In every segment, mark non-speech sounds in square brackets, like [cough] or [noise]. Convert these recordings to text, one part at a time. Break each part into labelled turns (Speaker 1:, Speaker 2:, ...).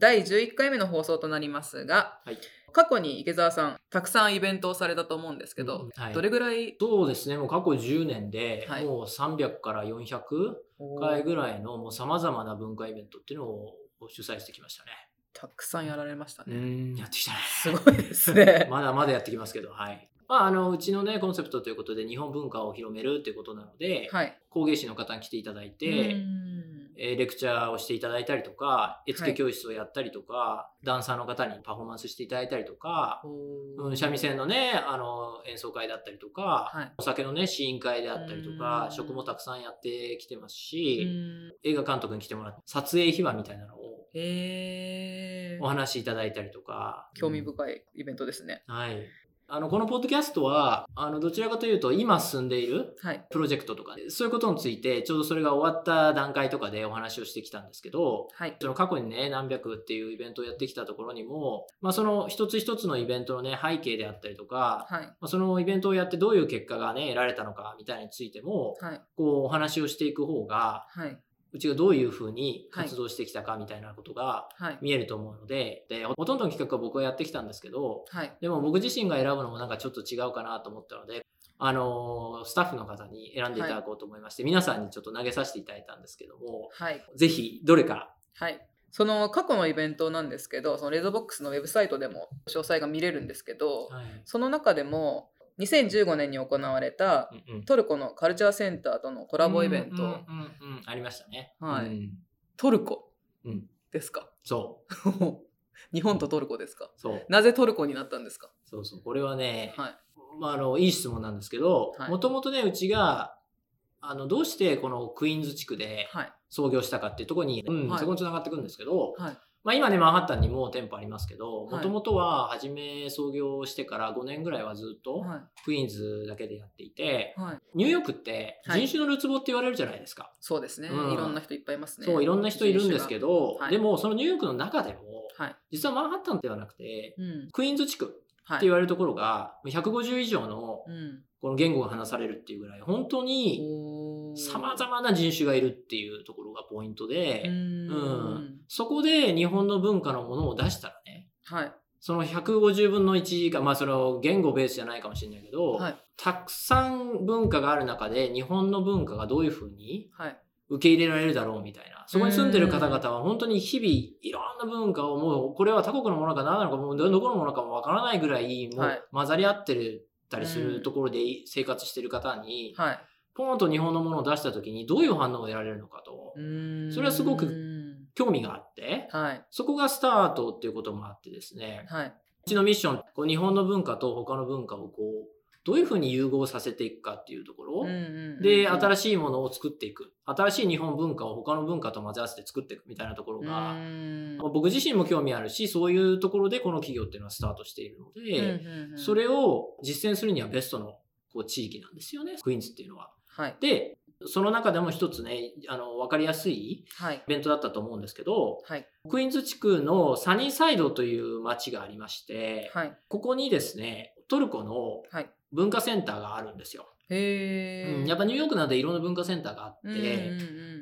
Speaker 1: 第11回目の放送となりますが、
Speaker 2: はい
Speaker 1: 過去に池澤さん、たくさんイベントをされたと思うんですけど、
Speaker 2: うんはい
Speaker 1: どれぐらい？
Speaker 2: そうですね、もう過去10年で、
Speaker 1: はい
Speaker 2: もう300から400回ぐらいのもう様々な文化イベントっていうのを主催してきましたね。
Speaker 1: たくさんやられましたね。
Speaker 2: ん、やってきたね。
Speaker 1: すごいですね。[laughs]
Speaker 2: まだまだやってきますけど、はい。まあ、あのうちのねコンセプトということで日本文化を広めるということなので、
Speaker 1: はい。
Speaker 2: 工芸士の方に来ていただいて、レクチャーをしていただいたりとか絵付け教室をやったりとか、ダンサーの方にパフォーマンスしていただいたりとか、うん、三味線のねあの演奏会だったりとか、
Speaker 1: はい。
Speaker 2: お酒のね試飲会であったりとか
Speaker 1: うん。
Speaker 2: 食もたくさんやってきてます
Speaker 1: う
Speaker 2: し、
Speaker 1: ん。
Speaker 2: 映画監督に来てもらって撮影秘話みたいなのをお話しいただいたりとか。
Speaker 1: 興味深いイベントですね。
Speaker 2: はいあのこのポッドキャストはあのどちらかというと今進んでいる
Speaker 1: はい。
Speaker 2: プロジェクトとかそういうことについてちょうどそれが終わった段階とかでお話をしてきたんですけど
Speaker 1: はい。
Speaker 2: その過去にね何百っていうイベントをやってきたところにも、まあ、その一つ一つのイベントのね背景であったりとか、
Speaker 1: はい。
Speaker 2: まあ、そのイベントをやってどういう結果がね得られたのかみたいについても
Speaker 1: はい。
Speaker 2: こうお話をしていく方が
Speaker 1: はい。
Speaker 2: うちがどういうふうに活動してきたかみたいなことが
Speaker 1: はい。
Speaker 2: 見えると思うのででほとんどの企画は僕はやってきたんですけど
Speaker 1: はい。
Speaker 2: でも僕自身が選ぶのもなんかちょっと違うかなと思ったので。あのースタッフの方に選んでいただこうと思いまして、皆さんにちょっと投げさせていただいたんですけども、
Speaker 1: はい。
Speaker 2: ぜひどれか
Speaker 1: はい。その過去のイベントなんですけど、そのレゾボックスのウェブサイトでも詳細が見れるんですけど、
Speaker 2: はい
Speaker 1: その中でも2015年に行われた
Speaker 2: うんうん。
Speaker 1: トルコのカルチャーセンターとのコラボイベント、
Speaker 2: うんうんうんうん。ありましたね。
Speaker 1: はい。
Speaker 2: うん。
Speaker 1: トルコ
Speaker 2: うん。
Speaker 1: ですか？
Speaker 2: そう、[laughs]
Speaker 1: 日本とトルコですか？
Speaker 2: そう、
Speaker 1: なぜトルコになったんですか？
Speaker 2: そうそう。これはね、
Speaker 1: はい。
Speaker 2: まあ、あの、いい質問なんですけど
Speaker 1: はい、
Speaker 2: もともとね、うちが、あの、どうしてこのクイーンズ地区で
Speaker 1: はい。
Speaker 2: 創業したかっていうところに、うん
Speaker 1: はい。
Speaker 2: そこに繋がってくるんですけど、
Speaker 1: はい。
Speaker 2: まあ今ね、マンハッタンにも店舗ありますけど、
Speaker 1: はい
Speaker 2: もともとは初め創業してから5年ぐらいはずっと
Speaker 1: はい。
Speaker 2: クイーンズだけでやっていて、
Speaker 1: はい。
Speaker 2: ニューヨークって
Speaker 1: はい
Speaker 2: 人種のるつぼって言われるじゃないですか。
Speaker 1: そうですね、
Speaker 2: うん
Speaker 1: いろんな人いっぱいいますね。
Speaker 2: そう、いろんな人いるんですけ
Speaker 1: ど。
Speaker 2: ど、
Speaker 1: はい
Speaker 2: でもそのニューヨークの中でも、
Speaker 1: はい。
Speaker 2: 実はマンハッタンではなくて、
Speaker 1: うん。
Speaker 2: クイーンズ地区
Speaker 1: はい。
Speaker 2: って言われるところが、150以上の
Speaker 1: うん。
Speaker 2: この言語が話されるっていうぐらい、本当に様々な人種がいるっていうところがポイントで、
Speaker 1: うー
Speaker 2: うんんそこで日本の文化のものを出したらね、
Speaker 1: はい。
Speaker 2: その150分の1が、まあその言語ベースじゃないかもしれないけど、
Speaker 1: はい。
Speaker 2: たくさん文化がある中で日本の文化がどういうふうに
Speaker 1: はい。
Speaker 2: 受け入れられるだろうみたいな。そこに住んでる方々は本当に日々いろんな文化をもうこれは他国のものか何なのかもうどこのものかもわからないぐらいも
Speaker 1: はいう
Speaker 2: 混ざり合ってるたりするところで生活してる方に
Speaker 1: はい。
Speaker 2: ポンと日本のものを出した時にどういう反応を得られるのかとそれはすごく興味があって
Speaker 1: はい。
Speaker 2: そこがスタートっていうこともあってですね
Speaker 1: はい。
Speaker 2: うちのミッションこう日本の文化と他の文化をこうどういうふうに融合させていくかっていうところ、で、新
Speaker 1: し
Speaker 2: しいものを作っていく。新しい日本文化を他の文化と混ぜ合わせて作っていくみたいなところが、僕自身も興味あるし、そういうところでこの企業っていうのはスタートしているので、それを実践するにはベストのこう地域なんですよね、クイーンズっていうのは。
Speaker 1: はい。
Speaker 2: で、その中でも一つね、あの、わかりやすい
Speaker 1: はい。
Speaker 2: イベントだったと思うんですけど、
Speaker 1: はい。
Speaker 2: クイーンズ地区のサニーサイドという町がありまして、
Speaker 1: はい。
Speaker 2: ここにですね、トルコの
Speaker 1: はい。
Speaker 2: 文化センターがあるんですよ。
Speaker 1: へー。
Speaker 2: うんやっぱニューヨークなんでいろんな文化センターがあって、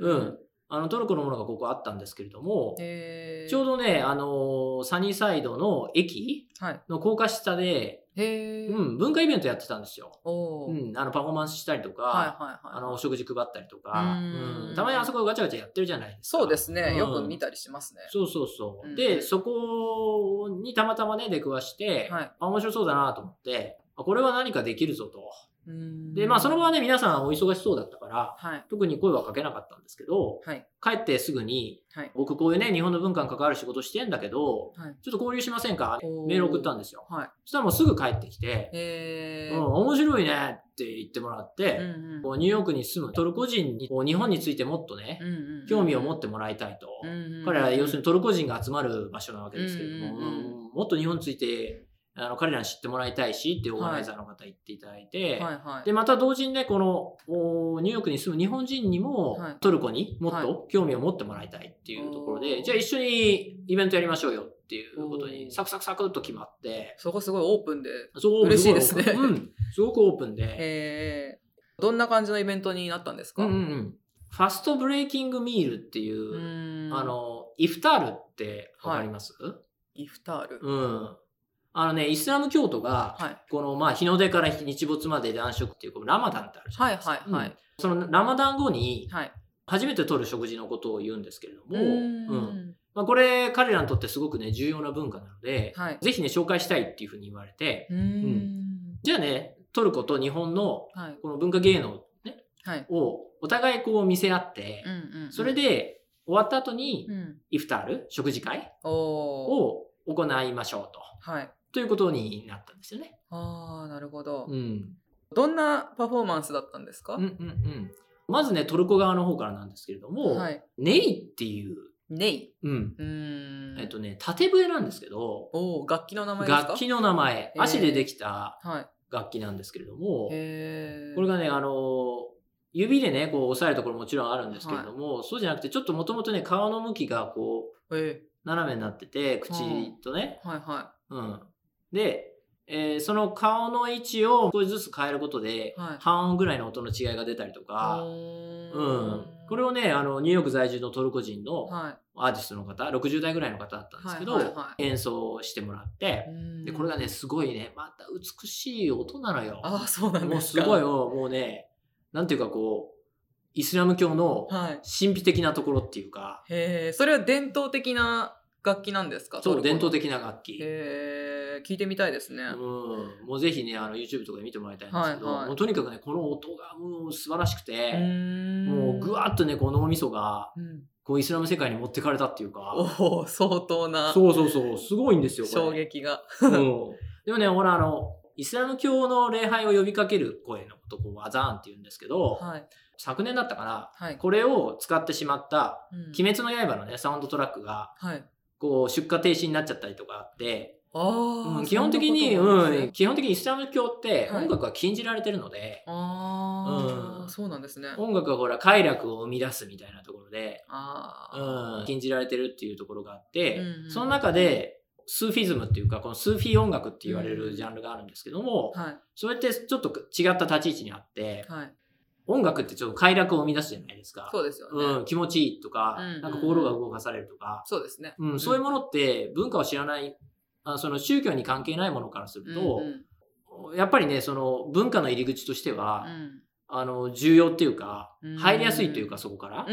Speaker 1: うん。
Speaker 2: あの、トルコのものがここあったんですけれども、ちょうどね、あの、サニーサイドの駅
Speaker 1: はい。
Speaker 2: の高架下で、
Speaker 1: へー。
Speaker 2: うん、文化イベントやってたんですよ。うん、あの、パフォーマンスしたりとか、
Speaker 1: はいはいはい。
Speaker 2: あの、お食事配ったりとか、
Speaker 1: うん
Speaker 2: うんたまにあそこガチャガチャやってるじゃないですか。
Speaker 1: そうですね。よく
Speaker 2: うん
Speaker 1: 見たりしますね。
Speaker 2: そうそうそう。
Speaker 1: うん
Speaker 2: で、そこにたまたまね、出くわして、
Speaker 1: はい
Speaker 2: あ、面白そうだなと思って、あこれは何かできるぞと。
Speaker 1: うーん
Speaker 2: で、まあ、その場はね、皆さんお忙しそうだったから、
Speaker 1: はい。
Speaker 2: 特に声はかけなかったんですけど、
Speaker 1: はい。
Speaker 2: 帰ってすぐに、
Speaker 1: はい。
Speaker 2: 僕こういうね、日本の文化に関わる仕事してんだけど、
Speaker 1: はい。
Speaker 2: ちょっと交流しませんか？メール送ったんですよ。
Speaker 1: はい。
Speaker 2: そしたらもうすぐ帰ってきて、うん、
Speaker 1: へー。
Speaker 2: 面白いねって言ってもらって、
Speaker 1: うんうん
Speaker 2: ニューヨークに住むトルコ人にこう日本についてもっとね、
Speaker 1: うんうんうん
Speaker 2: 興味を持ってもらいたいと。
Speaker 1: うんうんうん
Speaker 2: 彼らは要するにトルコ人が集まる場所なわけですけれども、
Speaker 1: うんうんうん
Speaker 2: うんもっと日本についてあの彼らに知ってもらいたいしっていうオーガナイザーの方言っていただいて、
Speaker 1: はいはい。
Speaker 2: でまた同時にねこのおニューヨークに住む日本人にも、
Speaker 1: はい。
Speaker 2: トルコにもっ
Speaker 1: は
Speaker 2: と興味を持ってもらいたいっていうところで、
Speaker 1: おー。
Speaker 2: じゃあ一緒にイベントやりましょうよっていうことにサクサクサクっと決まって。
Speaker 1: そこすごいオープンで。
Speaker 2: そう
Speaker 1: 嬉しいですね。
Speaker 2: うん、すごくオープンで。
Speaker 1: どんな感じのイベントになったんですか？
Speaker 2: うんうんうん、ファストブレイキングミールっていう、あ、のイフタールってわかります、
Speaker 1: イフタール。
Speaker 2: うん。あのね、イスラム教徒が、
Speaker 1: はい。
Speaker 2: この、まあ、日の出から日没まで断食っていう、このラマダンってあるじゃな
Speaker 1: はいい
Speaker 2: ですか。
Speaker 1: はいはい
Speaker 2: うん。そのラマダン後に、
Speaker 1: はい。
Speaker 2: 初めて取る食事のことを言うんですけれども、
Speaker 1: うーん
Speaker 2: うんまあ、これ、彼らにとってすごくね、重要な文化なので、
Speaker 1: はい。
Speaker 2: ぜひね、紹介したいっていうふうに言われて、
Speaker 1: うーん。
Speaker 2: じゃあね、トルコと日本の
Speaker 1: はい。
Speaker 2: この文化芸能、ね、
Speaker 1: はい。
Speaker 2: をお互いこう見せ合って、
Speaker 1: うんうん。
Speaker 2: それ、で終わった後に
Speaker 1: うん。
Speaker 2: イフタール、食事会。を行いましょうと。
Speaker 1: はい。
Speaker 2: ということになったんですよね。
Speaker 1: ああ、なるほど。
Speaker 2: うん。
Speaker 1: どんなパフォーマンスだったんですか？
Speaker 2: うんうんうん。まずね、トルコ側の方からなんですけれども、
Speaker 1: はい。
Speaker 2: ネイっていう、
Speaker 1: ネイ？
Speaker 2: うん。
Speaker 1: うーん。
Speaker 2: えっとね、縦笛なんですけど、
Speaker 1: おお、楽器の名前ですか？
Speaker 2: 楽器の名前、
Speaker 1: ー
Speaker 2: 足でできた
Speaker 1: はい。
Speaker 2: 楽器なんですけれども、
Speaker 1: へえ。
Speaker 2: これがね、あの、指でね、こう押さえるところもちろんあるんですけれども、そうじゃなくて、ちょっともともとね、顔の向きがこう、
Speaker 1: え
Speaker 2: 斜めになってて、口とね、
Speaker 1: ー、はいは
Speaker 2: うん。で、えーその顔の位置を少しずつ変えることで、
Speaker 1: はい
Speaker 2: 半音ぐらいの音の違いが出たりと
Speaker 1: い。
Speaker 2: か、
Speaker 1: お
Speaker 2: う
Speaker 1: ー
Speaker 2: ん。これをね、あの、ニューヨーク在住のトルコ人の
Speaker 1: は
Speaker 2: アーティストの方、60代ぐらいの方だったんですけど、
Speaker 1: はいはいは
Speaker 2: 演奏してもらって
Speaker 1: い。、
Speaker 2: で、これがね、すごいね、また美しい音なのよ。
Speaker 1: ああ、そうなん
Speaker 2: もう
Speaker 1: ですか。
Speaker 2: すごい、もうもうね、なんていうかこう、イスラム教の
Speaker 1: はい。
Speaker 2: 神秘的なところっていうか、
Speaker 1: へえ、それは伝統的な楽器なんですか？
Speaker 2: そう、伝統
Speaker 1: 的。
Speaker 2: 的な楽器。
Speaker 1: へえ、聞いてみたいですね。
Speaker 2: うん、もうぜひね、あの YouTube とかで見てもらいたいんですけど、
Speaker 1: はいはい
Speaker 2: もうとにかくね、この音がもう素晴らしく
Speaker 1: う
Speaker 2: て、もうぐわっとね、こう脳みそが、
Speaker 1: うん
Speaker 2: こうイスラム世界に持ってかれたっていうか、
Speaker 1: おお、相当な
Speaker 2: そうそうそう、すごいんですよ。
Speaker 1: 衝撃が。
Speaker 2: うんでもね、ほら、あの、イスラム教の礼拝を呼びかける声のことをアザーンって言うんですけど、
Speaker 1: はい。
Speaker 2: 昨年だったかな、
Speaker 1: はい。
Speaker 2: これを使ってしまった、
Speaker 1: うん
Speaker 2: 鬼滅の刃のね、サウンドトラックが、
Speaker 1: はい。
Speaker 2: こう、出荷停止になっちゃったりとかあって、
Speaker 1: ああ、
Speaker 2: うん基本的に、うん、基本的にイスラム教って
Speaker 1: はい
Speaker 2: 音楽は禁じられてるので、
Speaker 1: ああ、
Speaker 2: うん
Speaker 1: そうなんですね。
Speaker 2: 音楽はほら、快楽を生み出すみたいなところで、
Speaker 1: ああ、
Speaker 2: うん、禁じられてるっていうところがあって、その中で、スーフィズムっていうか、このスーフィー音楽って言われるジャンルがあるんですけども、
Speaker 1: はい。
Speaker 2: それってちょっと違った立ち位置にあって、
Speaker 1: はい。
Speaker 2: 音楽ってちょっと快楽を生み出すじゃないですか。
Speaker 1: そうですよね。
Speaker 2: うん、気持ちいいとか、なんか心が動かされるとか、
Speaker 1: そうですね。
Speaker 2: うん、そういうものって文化を知らない、あその宗教に関係ないものからすると、
Speaker 1: うんうん。
Speaker 2: やっぱりね、その文化の入り口としては、
Speaker 1: うん。
Speaker 2: あの、重要っていうか
Speaker 1: うん、
Speaker 2: 入りやすいというか、そこから。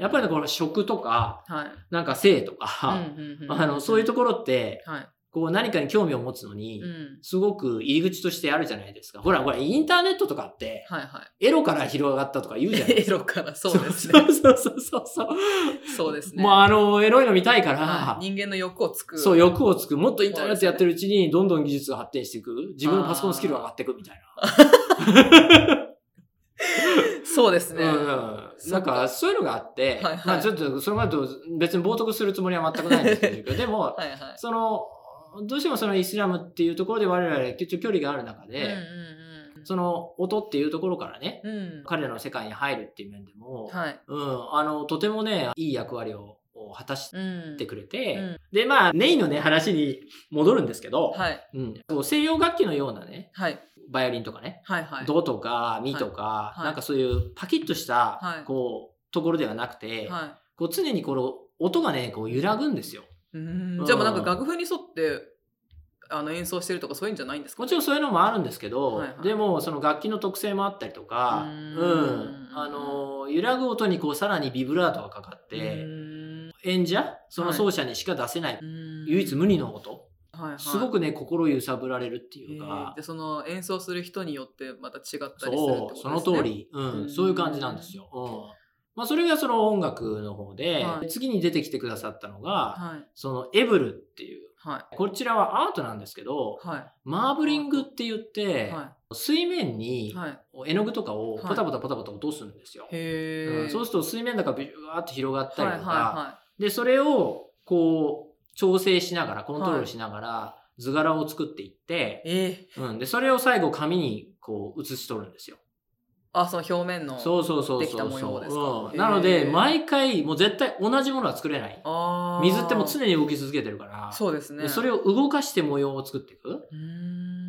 Speaker 2: やっぱりね、この食とか、
Speaker 1: はい。
Speaker 2: なんか性とか、
Speaker 1: うんうんうん。[laughs]
Speaker 2: あの、そういうところって、
Speaker 1: はい。
Speaker 2: こう何かに興味を持つのに
Speaker 1: う、ん。
Speaker 2: すごく入り口としてあるじゃないですか。ほら、ほら、インターネットとかって、
Speaker 1: はいは
Speaker 2: エロから広がったとか言うじゃないですか。[laughs]
Speaker 1: ロから、そうですね。
Speaker 2: そうそうそうそうそう。
Speaker 1: ですね。
Speaker 2: もうあの、エロいの見たいから、
Speaker 1: はい人間の欲をつく。
Speaker 2: そう、欲をつく。もっとインターネットやってるうちに、どんどん技術が発展していく。自分のパソコンスキルが上がっていくみたいな。
Speaker 1: そうですね。
Speaker 2: うんなんか、そういうのがあって、
Speaker 1: はいはい
Speaker 2: まあちょっと、それまでと別に冒涜するつもりは全くないんですけど、[laughs] でも、
Speaker 1: はいはい。
Speaker 2: その、どうしてもそのイスラムっていうところで我々結局距離がある中で。その音っていうところからね、
Speaker 1: うん。
Speaker 2: 彼らの世界に入るっていう面でも、
Speaker 1: はい。
Speaker 2: うん、あの、とてもね、いい役割をを果たし
Speaker 1: うん。
Speaker 2: てくれて、
Speaker 1: うん
Speaker 2: で、まあ、ネイのね、話に戻るんですけど、
Speaker 1: はい。
Speaker 2: うん、西洋楽器のようなね、
Speaker 1: はい。
Speaker 2: バイオリンとかね、
Speaker 1: はいはい。
Speaker 2: ドとかミとか、
Speaker 1: はい
Speaker 2: なんかそういうパキッとした、
Speaker 1: はい
Speaker 2: こう、ところではなくて、
Speaker 1: は
Speaker 2: こう常にこの音がね、こう揺らぐんですよ。
Speaker 1: い。うん。じゃあもうなんか楽譜に沿ってあの演奏してるとかそういうんじゃないんですか？
Speaker 2: もちろんそういうのもあるんですけど、
Speaker 1: はいはい。
Speaker 2: でもその楽器の特性もあったりとか、
Speaker 1: う
Speaker 2: うん。
Speaker 1: ん
Speaker 2: あの、揺らぐ音にこうさらにビブラートがかかって、演者、その奏者にしか出せない、唯一無二の音、
Speaker 1: はいはい、
Speaker 2: すごくね、心揺さぶられるっていう
Speaker 1: えー
Speaker 2: か、
Speaker 1: でその演奏する人によってまた違ったりするってことですね。
Speaker 2: そう、その通。り、うん、
Speaker 1: うん。
Speaker 2: そういう感じなんですよ。うんまあ、それがその音楽の方で、
Speaker 1: はい。
Speaker 2: 次に出てきてくださったのが、
Speaker 1: はい。
Speaker 2: そのエブルっていう、
Speaker 1: は
Speaker 2: こちらはアートなんですけど、マーブリングって言って、
Speaker 1: は
Speaker 2: 水面に。絵の具とかを
Speaker 1: はい。
Speaker 2: ポタポタポタポタ落とすんですよ。うんそうすると水面の中がビューって広がったりとか、で、それをこう調整しながら、コントロールしながら、図柄を作っていって。
Speaker 1: えー、
Speaker 2: うん、で、それを最後紙にこう写し取るんですよ。
Speaker 1: あその表面の。
Speaker 2: そうそうそう。
Speaker 1: できた模様ですか？
Speaker 2: なので、毎回もう絶対同じものは作れない。水ってもう常に動き続けてるから、
Speaker 1: そうですね。
Speaker 2: でそれを動かして模様を作っていく。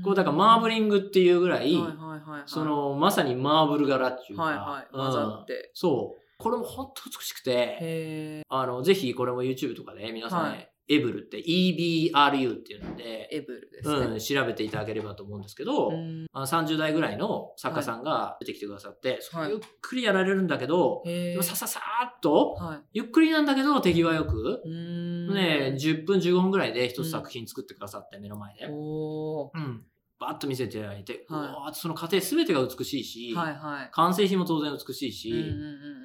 Speaker 2: こうだからマーブリングっていうぐらい、
Speaker 1: はいはいはいはい、
Speaker 2: そのまさにマーブル柄っていうか、
Speaker 1: はいはい
Speaker 2: うん
Speaker 1: 混ざって。
Speaker 2: そう。これも本当美しくて、あの、ぜひこれも YouTube とかで皆さん、ね、はいエブルって EBRU っていうので、
Speaker 1: エブルですね、
Speaker 2: うん、調べていただければと思うんですけど、あ30代ぐらいの作家さんが出てきてくださって、はい、ゆっくりやられるんだけど、でもさささーっと、はい、ゆっくりなんだけど手際よく、ね、10分15分ぐらいで一つ作品作ってくださって、目の前で。うん。バッと見せていただいて、はい、その過程全てが美しいし、はいはい、完成品も当然美しいし、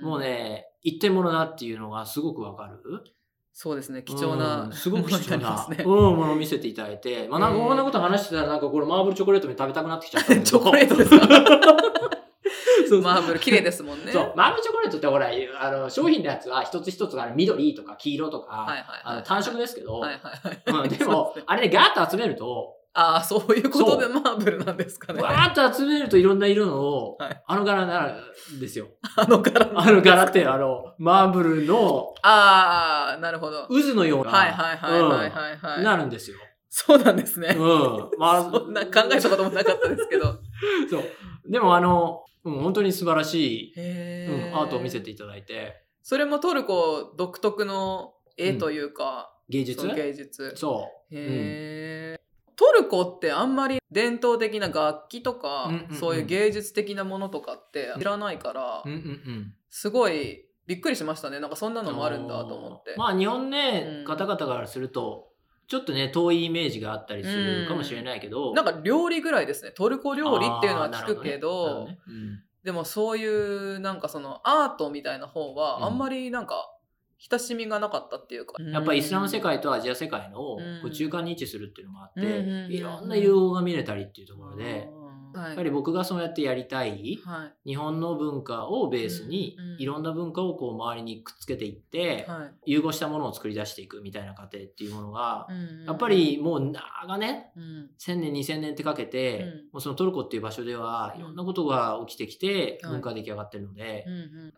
Speaker 2: もうね、一点物だっていうのがすごくわかる。
Speaker 1: そうですね、貴重な、
Speaker 2: うん、すごく貴重な、ね、うん、ものを見せていただいて、まあなんかこんなこと話してたらなんかこれマーブルチョコレートに食べたくなってきちゃった [laughs]
Speaker 1: チョコレートですか [laughs] そう。マーブル綺麗ですもんね。
Speaker 2: そう、マーブルチョコレートってほら、あの、商品のやつは一つ一つが緑とか黄色とか、あの単色ですけど、はいはいはい、でも、あれね、ガーッと集めると、
Speaker 1: ああ、そういうことでマーブルなんですかね。
Speaker 2: わーっと集めるといろんな色のを、はい、あの柄になるんですよ。
Speaker 1: あの柄
Speaker 2: あの柄って、あの、マーブルの、
Speaker 1: ああ、なるほど。
Speaker 2: 渦のような、
Speaker 1: はいはいはいはいはい、はい
Speaker 2: うん、なるんですよ。
Speaker 1: そうなんですね。
Speaker 2: うん。
Speaker 1: まあ、[laughs] そんな考えたこともなかったですけど。[laughs]
Speaker 2: そう。でもあの、うん、本当に素晴らしい、うん、アートを見せていただいて。
Speaker 1: それもトルコ独特の絵というか、
Speaker 2: うん、芸術？
Speaker 1: 芸術。
Speaker 2: そ
Speaker 1: う。へえ。トルコってあんまり伝統的な楽器とか、そういう芸術的なものとかって知らないから、すごいびっくりしましたね。なんかそんなのもあるんだと思って。
Speaker 2: まあ日本ね、うん、方々からするとちょっとね遠いイメージがあったりするかもしれないけど、
Speaker 1: うん、なんか料理ぐらいですね。トルコ料理っていうのは聞くけど、ねね。うん、でもそういうなんかそのアートみたいな方はあんまりなんか親しみがなかったっていうか。
Speaker 2: やっぱりイスラム世界とアジア世界のこう中間に位置するっていうのもあって、いろんな融合が見れたりっていうところで、やっぱり僕がそうやってやりたい、はい、日本の文化をベースに、いろんな文化をこう周りにくっつけていって、はい、融合したものを作り出していくみたいな過程っていうものが、やっぱりもう長年、うん、1000年2000年ってかけて、うん、もうそのトルコっていう場所ではいろんなことが起きてきて文化が出来上がってるので、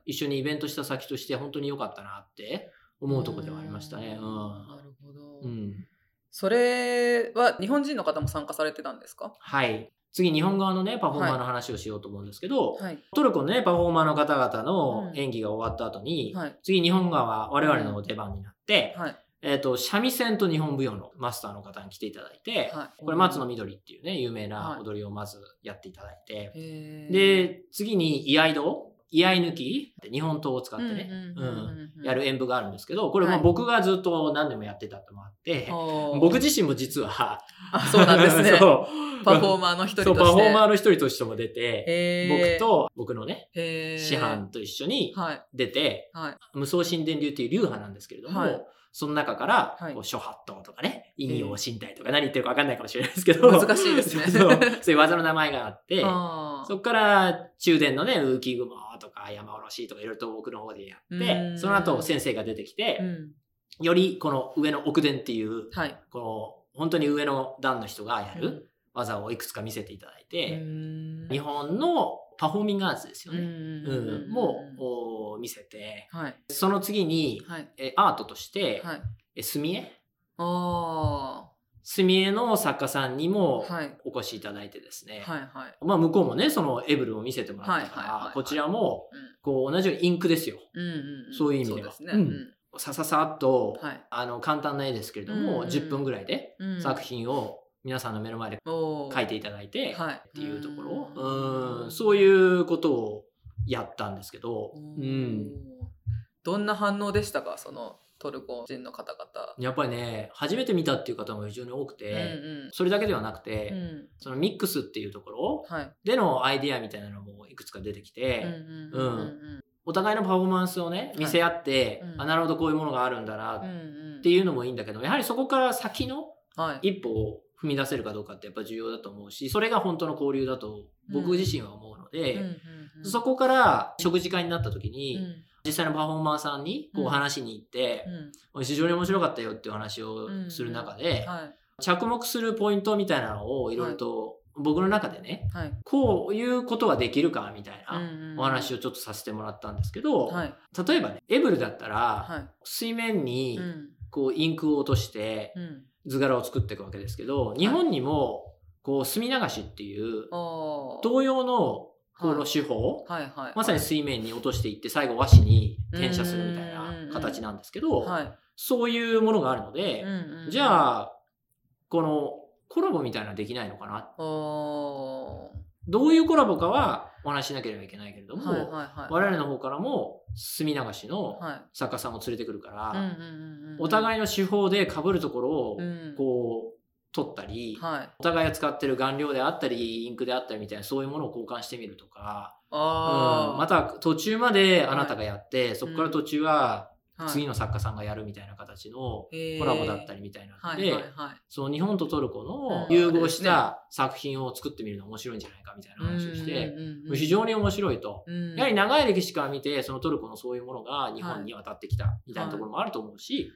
Speaker 2: 一緒にイベントした先として本当に良かったなって思うとこではありましたね。うん、
Speaker 1: なるほど、うん、それは日本人の方も参加されてたんですか？
Speaker 2: はい次日本側のねパフォーマーの話をしようと思うんですけど、はい、トルコのねパフォーマーの方々の演技が終わった後に、うんはい、次日本側我々の出番になって、はい、えっ、ー、と三味線と日本舞踊のマスターの方に来ていただいて、これ松の緑っていうね有名な踊りをまずやっていただいて、で次に居合堂居合抜き？日本刀を使ってね、やる演舞があるんですけど、これも僕がずっと何年もやってたってもあって、はい、僕自身も実は、
Speaker 1: そうなんですね。[laughs] パフォーマーの一人として。そう、
Speaker 2: パフォーマーの一人としても出て、僕と僕のね、師範と一緒に出て、はい、無双神殿流っていう流派なんですけれども、はいその中から、こう、諸法度とかね、陰陽身体とか何言ってるか分かんないかもしれないですけど。
Speaker 1: 難しいですね。[laughs]
Speaker 2: そう。そういう技の名前があって、そこから中殿のね、浮雲とか山おろしとかいろいろと奥の方でやって、その後先生が出てきて、よりこの上の奥殿っていう、はい、この本当に上の段の人がやる技をいくつか見せていただいて、日本のパフォーミングアーツですよね。うん、もう見せて、はい、その次に、はい、えアートとして、はい、墨絵？墨絵の作家さんにもお越しいただいてですね、はいはい。まあ、向こうもねそのエブルを見せてもらったから、こちらもこう同じようにインクですよ、うんうんうん、そういう意味では。ね。うん、さささっと、はい、あの簡単な絵ですけれども、うんうん、10分ぐらいで作品を皆さんの目の前で書いていただいてっていうところ、うん、そういうことをやったんですけど、うん、
Speaker 1: どんな反応でしたか？そのトルコ人の方々。
Speaker 2: やっぱりね初めて見たっていう方も非常に多くて、うんうん、それだけではなくて、うん、そのミックスっていうところでのアイデアみたいなのもいくつか出てきてお互いのパフォーマンスをね見せ合って、はい、あなるほどこういうものがあるんだなっていうのもいいんだけどやはりそこから先の一歩を踏み出せるかどうかってやっぱ重要だと思うしそれが本当の交流だと僕自身は思うので、そこから食事会になった時に、実際のパフォーマーさんにこう話しに行って、うん、非常に面白かったよっていう話をする中で、はい、着目するポイントみたいなのをいろいろと僕の中でね、はい、こういうことはできるかみたいなお話をちょっとさせてもらったんですけど、はい、例えばねエブルだったら、水面にこうインクを落として図柄を作っていくわけですけど、日本にもこう墨流しっていう同様のこの手法、はい。はい。はい、まさに水面に落としていって最後和紙に転写するみたいな形なんですけど、はい、そういうものがあるので、うんうん、じゃあこのコラボみたいなのできないのかな？どういうコラボかはお話しなければいけないけれども、はいはいはい、我々の方からも墨流しの作家さんを連れてくるから、お互いの手法で被るところをこう取ったり、はい、お互いが使ってる顔料であったりインクであったりみたいなそういうものを交換してみるとか、うん、また途中まであなたがやって、はい、そこから途中は次の作家さんがやるみたいな形のコラボだったりみたいなので、その日本とトルコの融合した作品を作ってみるの面白いんじゃないかみたいな話をして、非常に面白いと。やはり長い歴史から見て、そのトルコのそういうものが日本に渡ってきたみたいなところもあると思うし、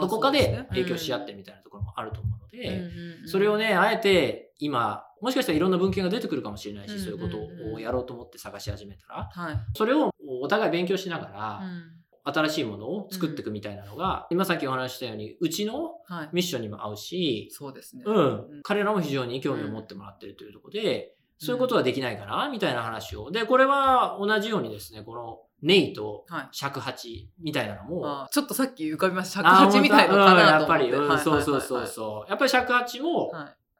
Speaker 2: どこかで影響し合ってみたいなところもあると思うので、それをね、あえて今、もしかしたらいろんな文献が出てくるかもしれないし、そういうことをやろうと思って探し始めたら、それをお互い勉強しながら、新しいものを作っていくみたいなのが、うん、今さっきお話したように、うちのミッションにも合うし、
Speaker 1: そうですね。
Speaker 2: うん。彼らも非常に興味を持ってもらってるというところで、そういうことはできないかなみたいな話を。で、これは同じようにですね、このネイと尺八みたいなのも、
Speaker 1: はい、ちょっとさっき浮かびました。尺八みたいなのかな
Speaker 2: と思って。やっぱり、うん、そうそうそうそう。やっぱり尺八も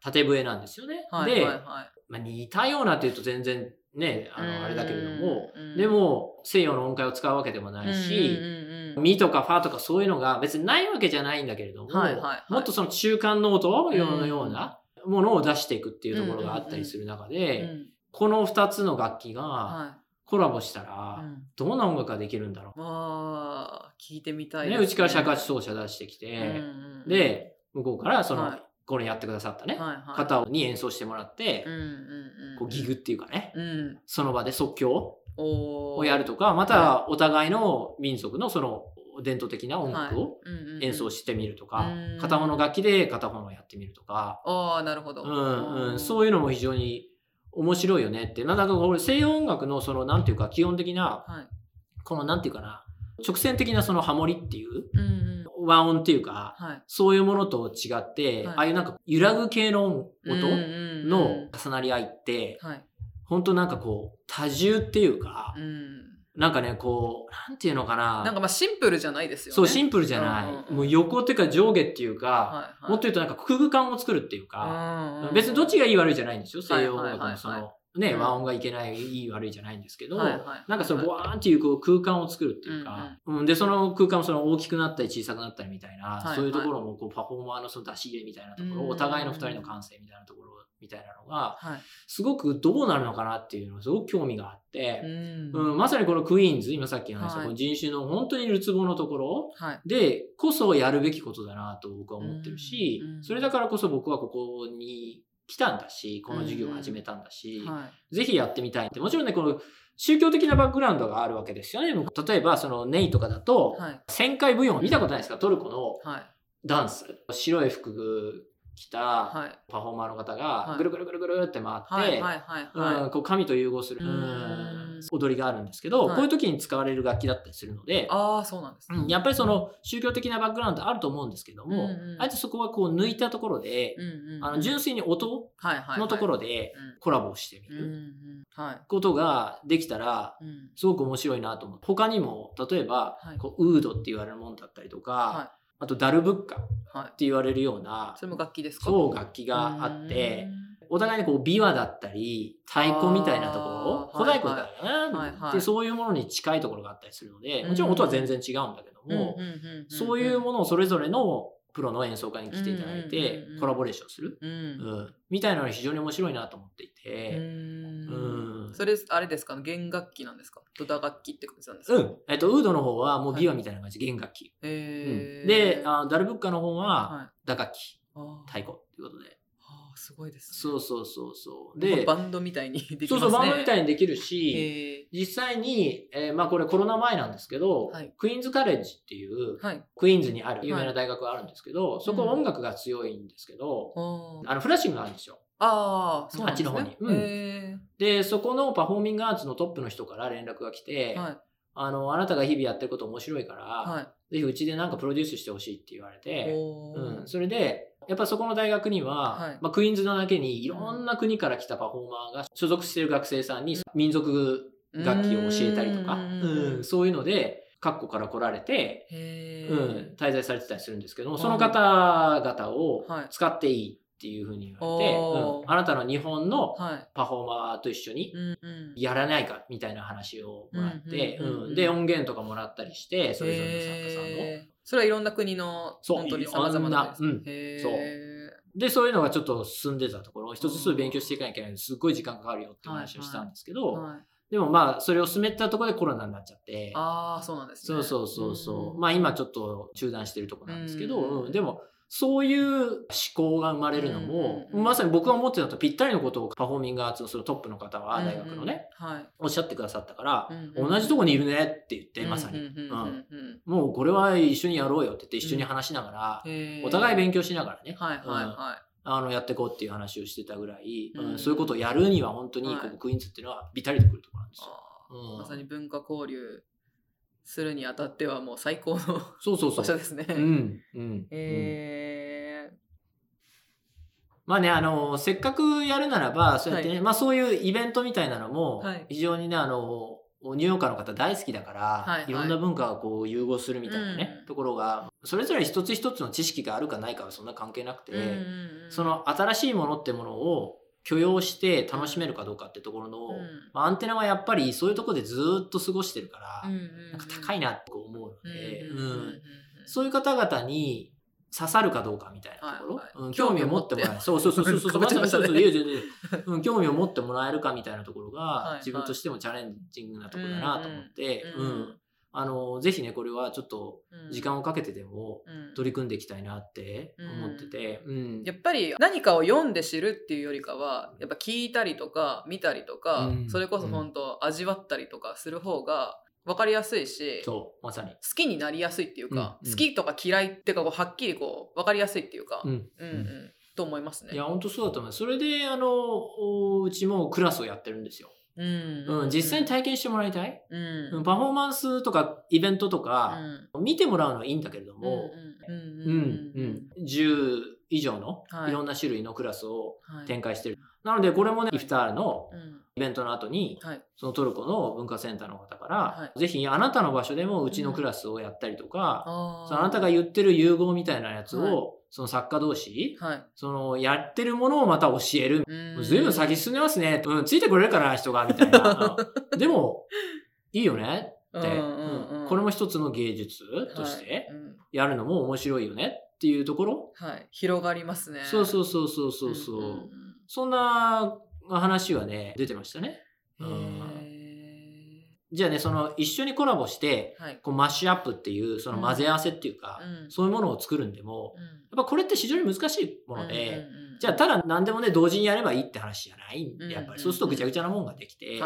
Speaker 2: 縦笛なんですよね。はい、で、はいはい、まあ、似たようなっていうと全然ね、あの、あれだけれども、でも、西洋の音階を使うわけでもないし、ミとかファとかそういうのが別にないわけじゃないんだけれども、もっとその中間ノートのようなものを出していくっていうところがあったりする中で、この二つの楽器が、コラボしたら、どんな音楽ができるんだろう。
Speaker 1: ああ、聞いてみたい
Speaker 2: ね。うちから尺八奏者出してきて、で、向こうからその、これやってくださったね、方に演奏してもらって、こうギグっていうかね、その場で即興をやるとか、またお互いの民族のその伝統的な音楽を演奏してみるとか、片方の楽器で片方のやってみるとか。
Speaker 1: ああ、なるほど。
Speaker 2: うんうん。そういうのも非常に面白いよねって。なんかこれ西洋音楽のそのなんていうか基本的な、はい、このなんていうかな、直線的なそのハモリっていう、うん和音っていうか、はい、そういうものと違って、はい、ああいうなんか揺らぐ系の音の重なり合いって、はい、本当なんかこう多重っていうか、うん、なんかね、こう、なんていうのかな。
Speaker 1: なんかまあシンプルじゃないですよね。
Speaker 2: そう、シンプルじゃない。うんうん、もう横っていうか上下っていうか、はいはい、もっと言うとなんか空間を作るっていうか、うんうん、別にどっちがいい悪いじゃないんですよ、西洋音楽のその、ね、和音がいけない、いい悪いじゃないんですけど、なんかそのボワーンっていうこう空間を作るっていうか、うん、うん、で、その空間もその大きくなったり小さくなったりみたいな、そういうところもこうパフォーマーのその出し入れみたいなところ、お互いの二人の感性みたいなところみたい。なのが、すごくどうなるのかなっていうのすごく興味があって、うん、まさにこのクイーンズ、今さっき話したこの人種の本当にるつぼのところでこそやるべきことだなと僕は思ってるし、それだからこそ僕はここに来たんだし、この授業を始めたんだし、うんはい、ぜひやってみたいって。もちろんね、この宗教的なバックグラウンドがあるわけですよね。例えば、そのネイとかだと、はい、旋回舞踊見たことないですか？トルコのダンス。白い服着たパフォーマーの方がぐるぐるぐるぐるって回って神と融合する踊りがあるんですけど、こういう時に使われる楽器だったりするので
Speaker 1: あそうなんです、
Speaker 2: やっぱりその宗教的なバックグラウンドあると思うんですけども、あえてそこはこう抜いたところで、あの純粋に音のところでコラボしてみる。ことができたらすごく面白いなと思って。他にも例えばこうウードって言われるものだったりとか、あとダルブッカって言われるような、はい、
Speaker 1: それも楽器ですか？
Speaker 2: そう楽器があって、お互いにこう琵琶だったり太鼓みたいなところ小太鼓だよね、はいはい、でそういうものに近いところがあったりするのでもちろん音は全然違うんだけどもそういうものをそれぞれのプロの演奏家に来ていただいて、コラボレーションする、うん、みたいなのが非常に面白いなと思っていて、
Speaker 1: うん、それ、あれですか？弦楽器なんですか？ド打楽器って感じなんです
Speaker 2: か？うん。えっと、ウードの方はもうビワみたいな感じ、弦楽器。へ、であ、ダルブッカの方は打楽器、太鼓ということで。
Speaker 1: すごいです、ね、
Speaker 2: そうそうそうそ
Speaker 1: う。で、バンドみたいにできますね。
Speaker 2: そうそう、バンドみたいにできるし、実際に、えー、まあこれコロナ前なんですけど、はい、クイーンズカレッジっていう、はい、クイーンズにある有名な大学があるんですけど、はい、そこ音楽が強いんですけど、うん、あのフラッシングがあるんですよ。
Speaker 1: ああ、そう
Speaker 2: なんですね。あっちの方に。うん、で、そこのパフォーミングアーツのトップの人から連絡が来て、はい、あの、あなたが日々やってること面白いから、はい、ぜひうちでなんかプロデュースしてほしいって言われて、うん、それで、やっぱそこの大学には、はい、まあ、クイーンズのだけにいろんな国から来たパフォーマーが所属してる学生さんに民族楽器を教えたりとか、うん、そういうので、各国から来られて、うん、滞在されてたりするんですけども、その方々を使っていいっていうふうに言われて、うん、あなたの日本のパフォーマーと一緒にやらないかみたいな話をもらって、で、音源とかもらったりして、それぞれの作家さんの。
Speaker 1: それはいろんな国の、本当に様々な。うん、
Speaker 2: そう。で、そういうのがちょっと進んでたところ、一つずつ勉強していかなきゃいけないのです。っごい時間かかるよって話をしたんですけど、はいはい。でもまあ、それを進めたところでコロナになっちゃって。
Speaker 1: ああ、そうなんです
Speaker 2: ね。そうそうそうそう。まあ今ちょっと中断してるとこなんですけど、うん、でも、そういう思考が生まれるのも、まさに僕が思ってたとぴったりのことをパフォーミングアーツのそのトップの方は大学のね、はい、おっしゃってくださったから、同じとこにいるねって言って、まさに。もうこれは一緒にやろうよって言って一緒に話しながら、お互い勉強しながらね。はいはいはい。あの、やっていこうっていう話をしてたぐらい、うん、そういうことをやるには本当に、ここクイーンズっていうのはビタリとくるところなんです
Speaker 1: よ。まさに文化交流するにあたってはもう最高のそうそうそう場所ですね。うん。うん。え
Speaker 2: ー、まあね、あの、せっかくやるならば、そうやってね、はい、まあそういうイベントみたいなのも、非常にね、あの、ニューヨーカーの方大好きだから、はいはい、いろんな文化がこう融合するみたいなね、うん、ところが、それぞれ一つ一つの知識があるかないかはそんな関係なくて、うんその新しいものってものを許容して楽しめるかどうかってところの、うん、まあ、アンテナはやっぱりそういうところでずっと過ごしてるから、うんなんか高いなって思うので、うんそういう方々に刺さるかどうかみたいなところ、はいはい、興味を持ってもらえる。そうそうそうそうそう。[laughs] そうそう、いやいやいや、うん、興味を持ってもらえるかみたいなところが、自分としてもチャレンジングなところだなと思って、うん。あの、ぜひね、これはちょっと時間をかけてでも取り組んでいきたいなって思ってて、
Speaker 1: うん、やっぱり何かを読んで知るっていうよりかは、やっぱ聞いたりとか見たりとか、それこそ本当味わったりとかする方が、分かりやすいし、
Speaker 2: そう、まさに。好
Speaker 1: きになりやすいっていうか、うんうん、好きとか嫌いっていうか、こうはっきりこう、分かりやすいっていうか、うん、うん、うん、と思いますね。
Speaker 2: いや、本当そうだと思います。それで、あの、うちもクラスをやってるんですよ。うん、うん、実際に体験してもらいたい、うん、パフォーマンスとかイベントとか、見てもらうのはいいんだけれども、うん、10以上のい。ろんな種類のクラスを展開してる。はいはい、なので、これもね、イフタールのイベントの後に、はい、そのトルコの文化センターの方から、はい、ぜひあなたの場所でもうちのクラスをやったりとか、うん、そのあなたが言ってる融合みたいなやつを、はい、その作家同士、はい、そのやってるものをまた教える。ずいぶん先進んでますね。うん、ついてくれるかな、人が、みたいな。[laughs] でも、いいよねって、これも一つの芸術としてやるのも面白いよねっていうところ。
Speaker 1: はい。広がりますね。
Speaker 2: そうそうそうそうそうそう。うんな話はね、出てましたね。じゃあね、その一緒にコラボして、はい、こうマッシュアップっていう、その混ぜ合わせっていうか、うん、そういうものを作るんでも、うん、やっぱこれって非常に難しいもので、じゃあただ何でもね、同時にやればいいって話じゃない。んで、やっぱりそうするとぐちゃぐちゃなもんができて、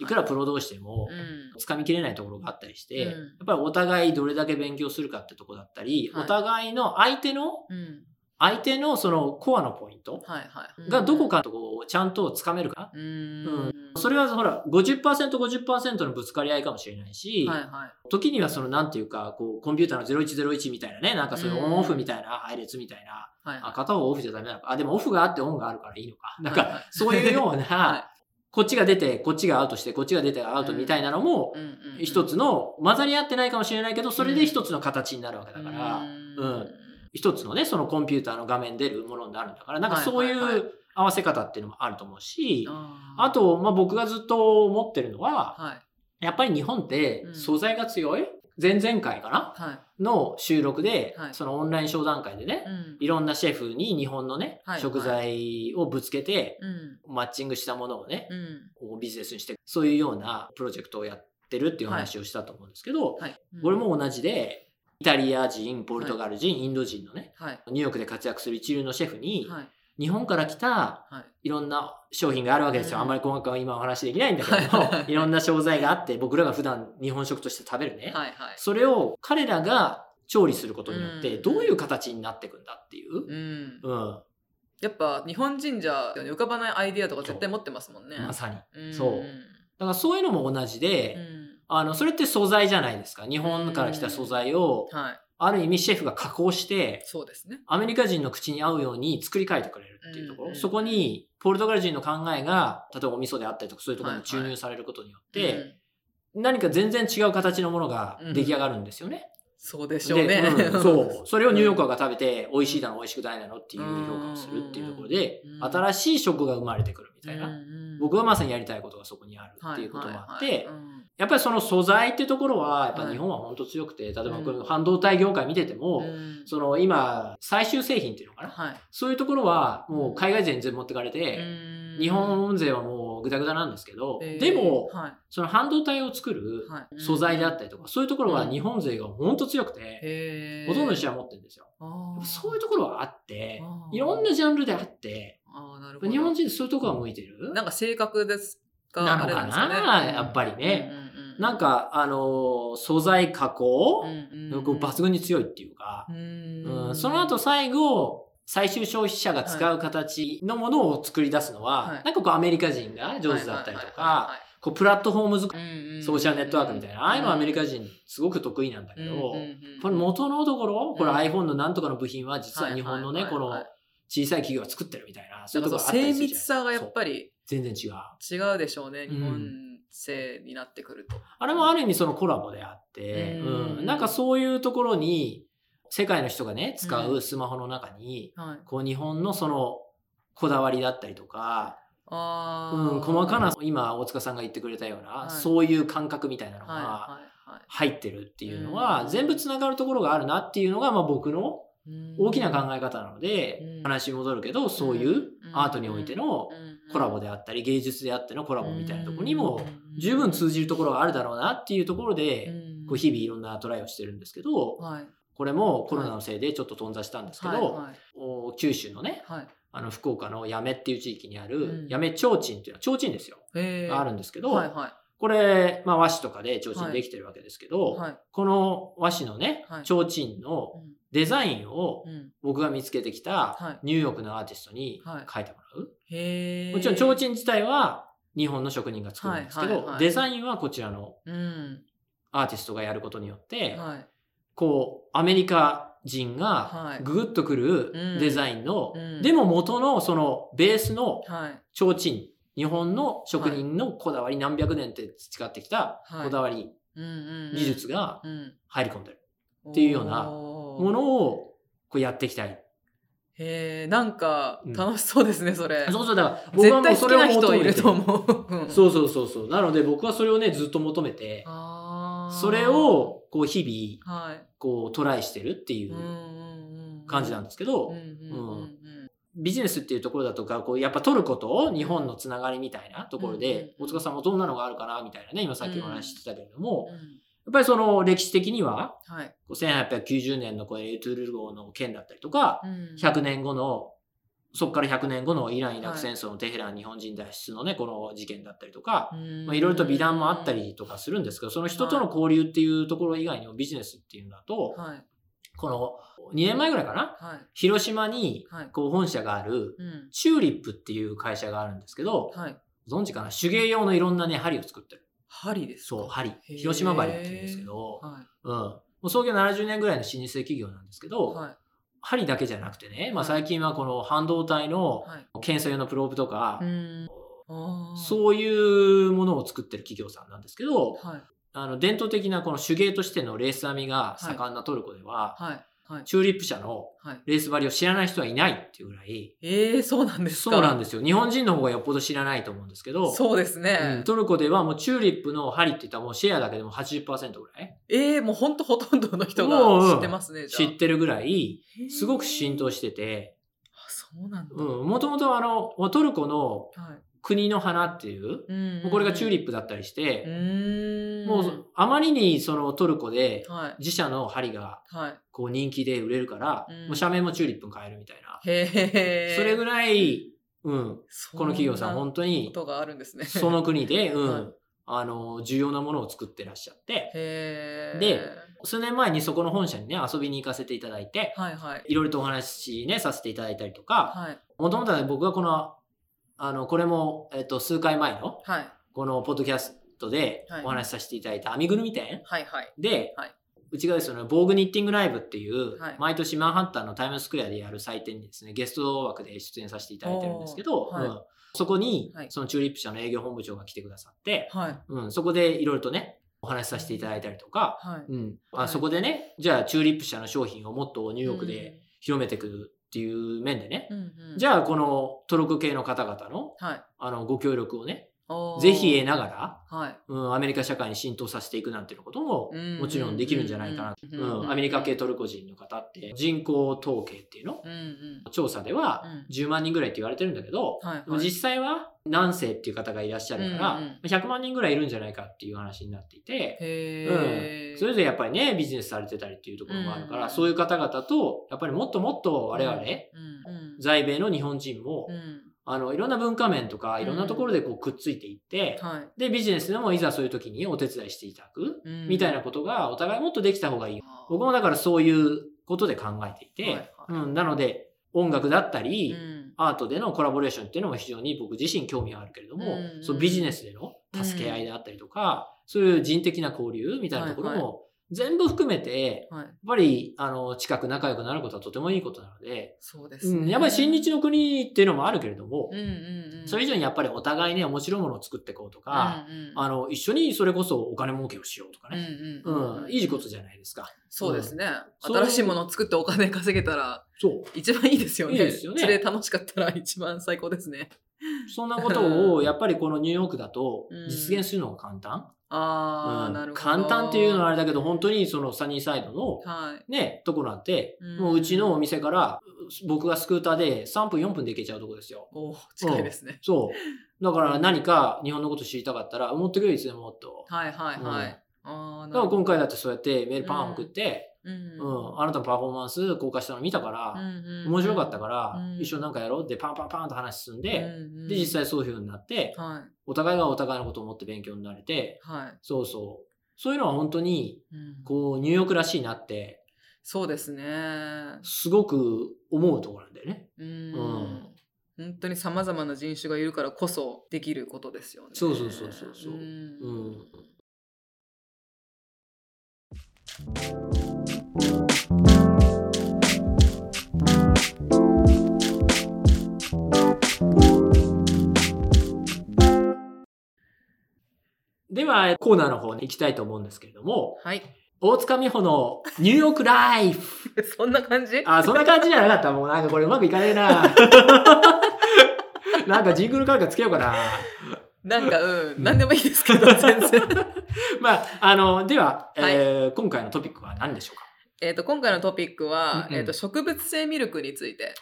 Speaker 2: いくらプロ同士でも、掴みきれないところがあったりして、やっぱりお互いどれだけ勉強するかってとこだったり、お互いの相手の、相手のそのコアのポイントがどこかとこうちゃんとつかめるか。うん、それはほら50%、50%のぶつかり合いかもしれないし、はいはい、時にはそのなんていうか、こうコンピューターの0101みたいなね、なんかそういうオンオフみたいな配列みたいな、はいはい、あ片方オフじゃダメなのか。あ、でもオフがあってオンがあるからいいのか。なんかそういうような、はい。こっちが出て、こっちがアウトして、こっちが出てアウトみたいなのも、一つの、混ざり合ってないかもしれないけど、それで一つの形になるわけだから、うん。一つのね、そのコンピューターの画面出るものになるんだから、なんかそういう合わせ方っていうのもあると思うし、あと、まあ僕がずっと思ってるのは、はい、やっぱり日本って素材が強い、うん前々回かな、はい、の収録で、はい、そのオンライン商談会でね、うん、いろんなシェフに日本のね、はい、食材をぶつけて、マッチングしたものをね、うん、ビジネスにして、そういうようなプロジェクトをやってるっていう話をしたと思うんですけど、これも同じで、イタリア人、ポルトガル人、はい、インド人のね、はい、ニューヨークで活躍する一流のシェフに、はい、日本から来た、い。ろんな商品があるわけですよ。あんまり細かくは今お話できないんだけども、い。ろんな商材があって、僕らが普段日本食として食べるね。それを彼らが調理することによって、どういう形になっていくんだっていう。うん。うん、
Speaker 1: やっぱ日本人じゃ浮かばないアイディアとか絶対持ってますもんね。
Speaker 2: まさに。そう。だからそういうのも同じで、あの、それって素材じゃないですか。日本から来た素材を、はい、ある意味シェフが加工して、
Speaker 1: そうですね。
Speaker 2: アメリカ人の口に合うように作り変えてくれるっていうところ。うんうん、そこに、ポルトガル人の考えが、例えばお味噌であったりとか、そういうところに注入されることによって、はいはい、何か全然違う形のものが出来上がるんですよね。
Speaker 1: そうでしょうね。
Speaker 2: うん、[laughs] そう。それをニューヨーカーが食べて、美味しいだの、美味しくないだのっていう評価をするっていうところで、新しい食が生まれてくるみたいな。僕はまさにやりたいことがそこにあるっていうこともあって、やっぱりその素材っていうところは、やっぱ日本は本当強くて、例えばこの半導体業界見てても、その今、最終製品っていうのかな、そういうところはもう海外勢に全部持ってかれて、日本勢はもうぐだぐだなんですけど、でも、その半導体を作る素材であったりとか、そういうところは日本勢が本当強くて、ほとんどの試合持ってるんですよ。そういうところはあって、いろんなジャンルであって、日本人そういうところは向いてる？
Speaker 1: なんか性格です
Speaker 2: か？なのかな、やっぱりね。なんか、あの、素材加工、抜群に強いっていうか、うん、その後最後、最終消費者が使う形のものを作り出すのは、はい、なんかこうアメリカ人が上手だったりとか、こうプラットフォーム作り、ソーシャルネットワークみたいな、ああいうのはアメリカ人すごく得意なんだけど、これ元のところ、これ iPhone のなんとかの部品は実は日本のね、この小さい企業が作ってるみたいな、
Speaker 1: そういうところ精密さがやっぱり
Speaker 2: 全然違う。
Speaker 1: 違うでしょうね、日本製になってくると。
Speaker 2: あれもある意味そのコラボであって、うん、なんかそういうところに、世界の人がね、使うスマホの中に、うんはい、こう日本のそのこだわりだったりとか、あうん、細かな、今大塚さんが言ってくれたような、はい、そういう感覚みたいなのが入ってるっていうのは、全部つながるところがあるなっていうのが、まあ僕の大きな考え方なので、話戻るけど、そういうアートにおいてのコラボであったり、芸術であってのコラボみたいなところにも、十分通じるところがあるだろうなっていうところで、こう日々いろんなトライをしてるんですけど、これもコロナのせいでちょっと頓挫したんですけど、はいはい、九州のね、はい、あの福岡の八女っていう地域にある、八女提灯っていうのは提灯ですよ。があるんですけど、はいはい、これ、まあ和紙とかで提灯できてるわけですけど、はい、この和紙のね、提灯のデザインを僕が見つけてきたニューヨークのアーティストに書いてもらう。もちろん提灯自体は日本の職人が作るんですけど、デザインはこちらのアーティストがやることによって、はいこう、アメリカ人がググッとくるデザインの、はいうん、でも元のそのベースの提灯、日本の職人のこだわり、何百年って培ってきたこだわり、技術が入り込んでる。っていうようなものをこうやっていきたい。
Speaker 1: へえ、なんか楽しそうですね、うん、それ。
Speaker 2: そうそう、だから
Speaker 1: 僕はもうそれを求めてる。と思
Speaker 2: う。そうそうそうそう。なので僕はそれをね、ずっと求めて、それをこう日々、こうトライしてるっていう感じなんですけど、ビジネスっていうところだとか、こうやっぱトルコと日本のつながりみたいなところで、大塚さんもどんなのがあるかなみたいなね、今さっきお話してたけれども、やっぱりその歴史的には、はい、1890年のこうエトゥルル号の件だったりとか、100年後のそこから100年後のイラン・イラク戦争のテヘラン日本人脱出のね、この事件だったりとか、まあ、いろいろと美談もあったりとかするんですけど、その人との交流っていうところ以外にもビジネスっていうのだと、はい、この2年前ぐらいかな、はい、広島にこう本社がある、チューリップっていう会社があるんですけど、はい、ご存知かな？手芸用のいろんなね、針を作ってる。
Speaker 1: 針です
Speaker 2: そう、針。広島針って言うんですけど、はい、うん。もう創業70年ぐらいの老舗企業なんですけど、はい、針だけじゃなくてね、まあ、最近はこの半導体の検査用のプローブとか、そういうものを作ってる企業さんなんですけど、あの伝統的なこの手芸としてのレース編みが盛んなトルコでは、はい、チューリップ社のレース張りを知らない人はいないっていうぐらい。
Speaker 1: ええー、そうなんです
Speaker 2: か？そうなんですよ。日本人の方がよっぽど知らないと思うんですけど。
Speaker 1: そうですね。
Speaker 2: うん、トルコではもうチューリップの針って言ったらもうシェアだけでも80%ぐらい。
Speaker 1: ええー、もうほんとほとんどの人が知ってますね、
Speaker 2: 知ってるぐらい、すごく浸透してて。
Speaker 1: あ、そうなんだ。
Speaker 2: うん。もともとあの、トルコの、はい国の花っていう、うんうん、これがチューリップだったりして、もうあまりにそのトルコで自社の針がこう人気で売れるから、もう社名もチューリップに変えるみたいな。それぐらい、うん、この企業さん本当に、その国で、うん、あの、重要なものを作ってらっしゃって、で、数年前にそこの本社にね、遊びに行かせていただいて、はいはい。いろいろとお話ね、させていただいたりとか、はい。もともとは僕はこのあの、これも、えっと、数回前の、はい。このポッドキャストでお話しさせていただいた編みぐるみ店
Speaker 1: はいはい。
Speaker 2: で、
Speaker 1: はい。
Speaker 2: うちがですね、ボーグニッティングライブっていう、
Speaker 1: はい
Speaker 2: 毎年マンハッタンのタイムスクエアでやる祭典にですね、ゲスト枠で出演させていただいてるんですけど、
Speaker 1: はい
Speaker 2: うんそこに
Speaker 1: はい、
Speaker 2: そのチューリップ社の営業本部長が来てくださって、
Speaker 1: はい。
Speaker 2: うん、そこでいろいろとね、お話しさせていただいたりとか、
Speaker 1: はい。
Speaker 2: うん、
Speaker 1: はい
Speaker 2: あそこでね、じゃあチューリップ社の商品をもっとニューヨークで広めていくっていう面でね、
Speaker 1: うん、うんうん。
Speaker 2: じゃあこのトルク系の方々の
Speaker 1: はい。
Speaker 2: あのご協力をね、ぜひ得ながら、
Speaker 1: はい。
Speaker 2: うん、アメリカ社会に浸透させていくなんていうことも
Speaker 1: うん。
Speaker 2: もちろんできるんじゃないかな。
Speaker 1: うんうんうん
Speaker 2: うん。アメリカ系トルコ人の方って人口統計っていうの？
Speaker 1: うんうん。
Speaker 2: 調査では
Speaker 1: うん。
Speaker 2: 10万人ぐらいって言われてるんだけど、
Speaker 1: はい、はい。
Speaker 2: 実際は何世っていう方がいらっしゃるから、
Speaker 1: うんうん
Speaker 2: 100万人ぐらいいるんじゃないかっていう話になっていて、
Speaker 1: へー。
Speaker 2: それぞれやっぱりね、ビジネスされてたりっていうところもあるから、
Speaker 1: うん。
Speaker 2: そういう方々と、やっぱりもっともっと我々、
Speaker 1: うん。うん。
Speaker 2: 在米の日本人も、
Speaker 1: うん
Speaker 2: あの、いろんな文化面とか、いろんなところでこうくっついていって、
Speaker 1: はい。
Speaker 2: で、ビジネスでもいざそういう時にお手伝いしていただく、
Speaker 1: うん。
Speaker 2: みたいなことがお互いもっとできた方がいい。僕もだからそういうことで考えていて、
Speaker 1: はいはい。
Speaker 2: うん、なので、音楽だったり、
Speaker 1: うん。
Speaker 2: アートでのコラボレーションっていうのも非常に僕自身興味があるけれども、
Speaker 1: うん。
Speaker 2: そうビジネスでの助け合いであったりとか、そういう人的な交流みたいなところ
Speaker 1: はい
Speaker 2: も全部含めて、
Speaker 1: はい。
Speaker 2: やっぱりあの近く仲良くなることはとてもいいことなので、
Speaker 1: そうですね。
Speaker 2: うん、やっぱり親日の国っていうのもあるけれども、
Speaker 1: うんうんうん。
Speaker 2: それ以上にやっぱりお互いね面白いものを作っていこうとか、
Speaker 1: うんうん
Speaker 2: あの一緒にそれこそお金儲けをしようとか
Speaker 1: うん
Speaker 2: ね、
Speaker 1: うん
Speaker 2: うんいいことじゃないですか。
Speaker 1: そうですね。
Speaker 2: そう
Speaker 1: 新しいものを作ってお金稼げたら
Speaker 2: そう。
Speaker 1: 一番いいですよね。
Speaker 2: いいですよね
Speaker 1: それで楽しかったら一番最高ですね。
Speaker 2: そんなことをやっぱりこのニューヨークだと
Speaker 1: うん
Speaker 2: 実現するのが簡単。
Speaker 1: ああ、
Speaker 2: うん
Speaker 1: なるほど。
Speaker 2: 簡単っていうのはあれだけど、本当にそのサニーサイドの
Speaker 1: はい。
Speaker 2: ね、とこなんて、
Speaker 1: うん
Speaker 2: もううちのお店から僕がスクーターで3分4分で行けちゃうとこですよ。
Speaker 1: おー近いですね。
Speaker 2: そう。だから何か日本のこと知りたかったら、持ってくれいつでももっと。
Speaker 1: はいはいはい。
Speaker 2: うん
Speaker 1: ああ、
Speaker 2: だか。今回だってそうやってメールパン送って、
Speaker 1: うん
Speaker 2: うん、あなたのパフォーマンス公開したの見たから、
Speaker 1: うん
Speaker 2: 面白かったから、
Speaker 1: うん
Speaker 2: 一緒になんかやろうってパンパンパンと話進んで、
Speaker 1: うんうん
Speaker 2: で、実際そういう風になって、
Speaker 1: はい。
Speaker 2: お互いがお互いのことを思って勉強になれて、
Speaker 1: はい。
Speaker 2: そうそう。そういうのは本当に、
Speaker 1: うん
Speaker 2: こう、ニューヨークらしいなって、
Speaker 1: そうですね。
Speaker 2: すごく思うところなんだよね。
Speaker 1: うん
Speaker 2: うん
Speaker 1: 本当にさまざまな人種がいるからこそできることですよね。
Speaker 2: そうそうそうそうそう
Speaker 1: うん
Speaker 2: うん。では、コーナーの方に行きたいと思うんですけれども、
Speaker 1: はい。
Speaker 2: 大塚美穂のニューヨークライフ [laughs]
Speaker 1: そんな感じ？
Speaker 2: あ、そんな感じじゃなかった。もうなんかこれうまくいかねえな。[laughs] なんかジングルカードつけようかな。
Speaker 1: なんか、うん、なんでもいいですけど、全然。[laughs]
Speaker 2: まあ、あの、では、えー今回のトピックは何でしょうか？
Speaker 1: えっと、今回のトピックは、
Speaker 2: うんうん
Speaker 1: えっと、植物性ミルクについて。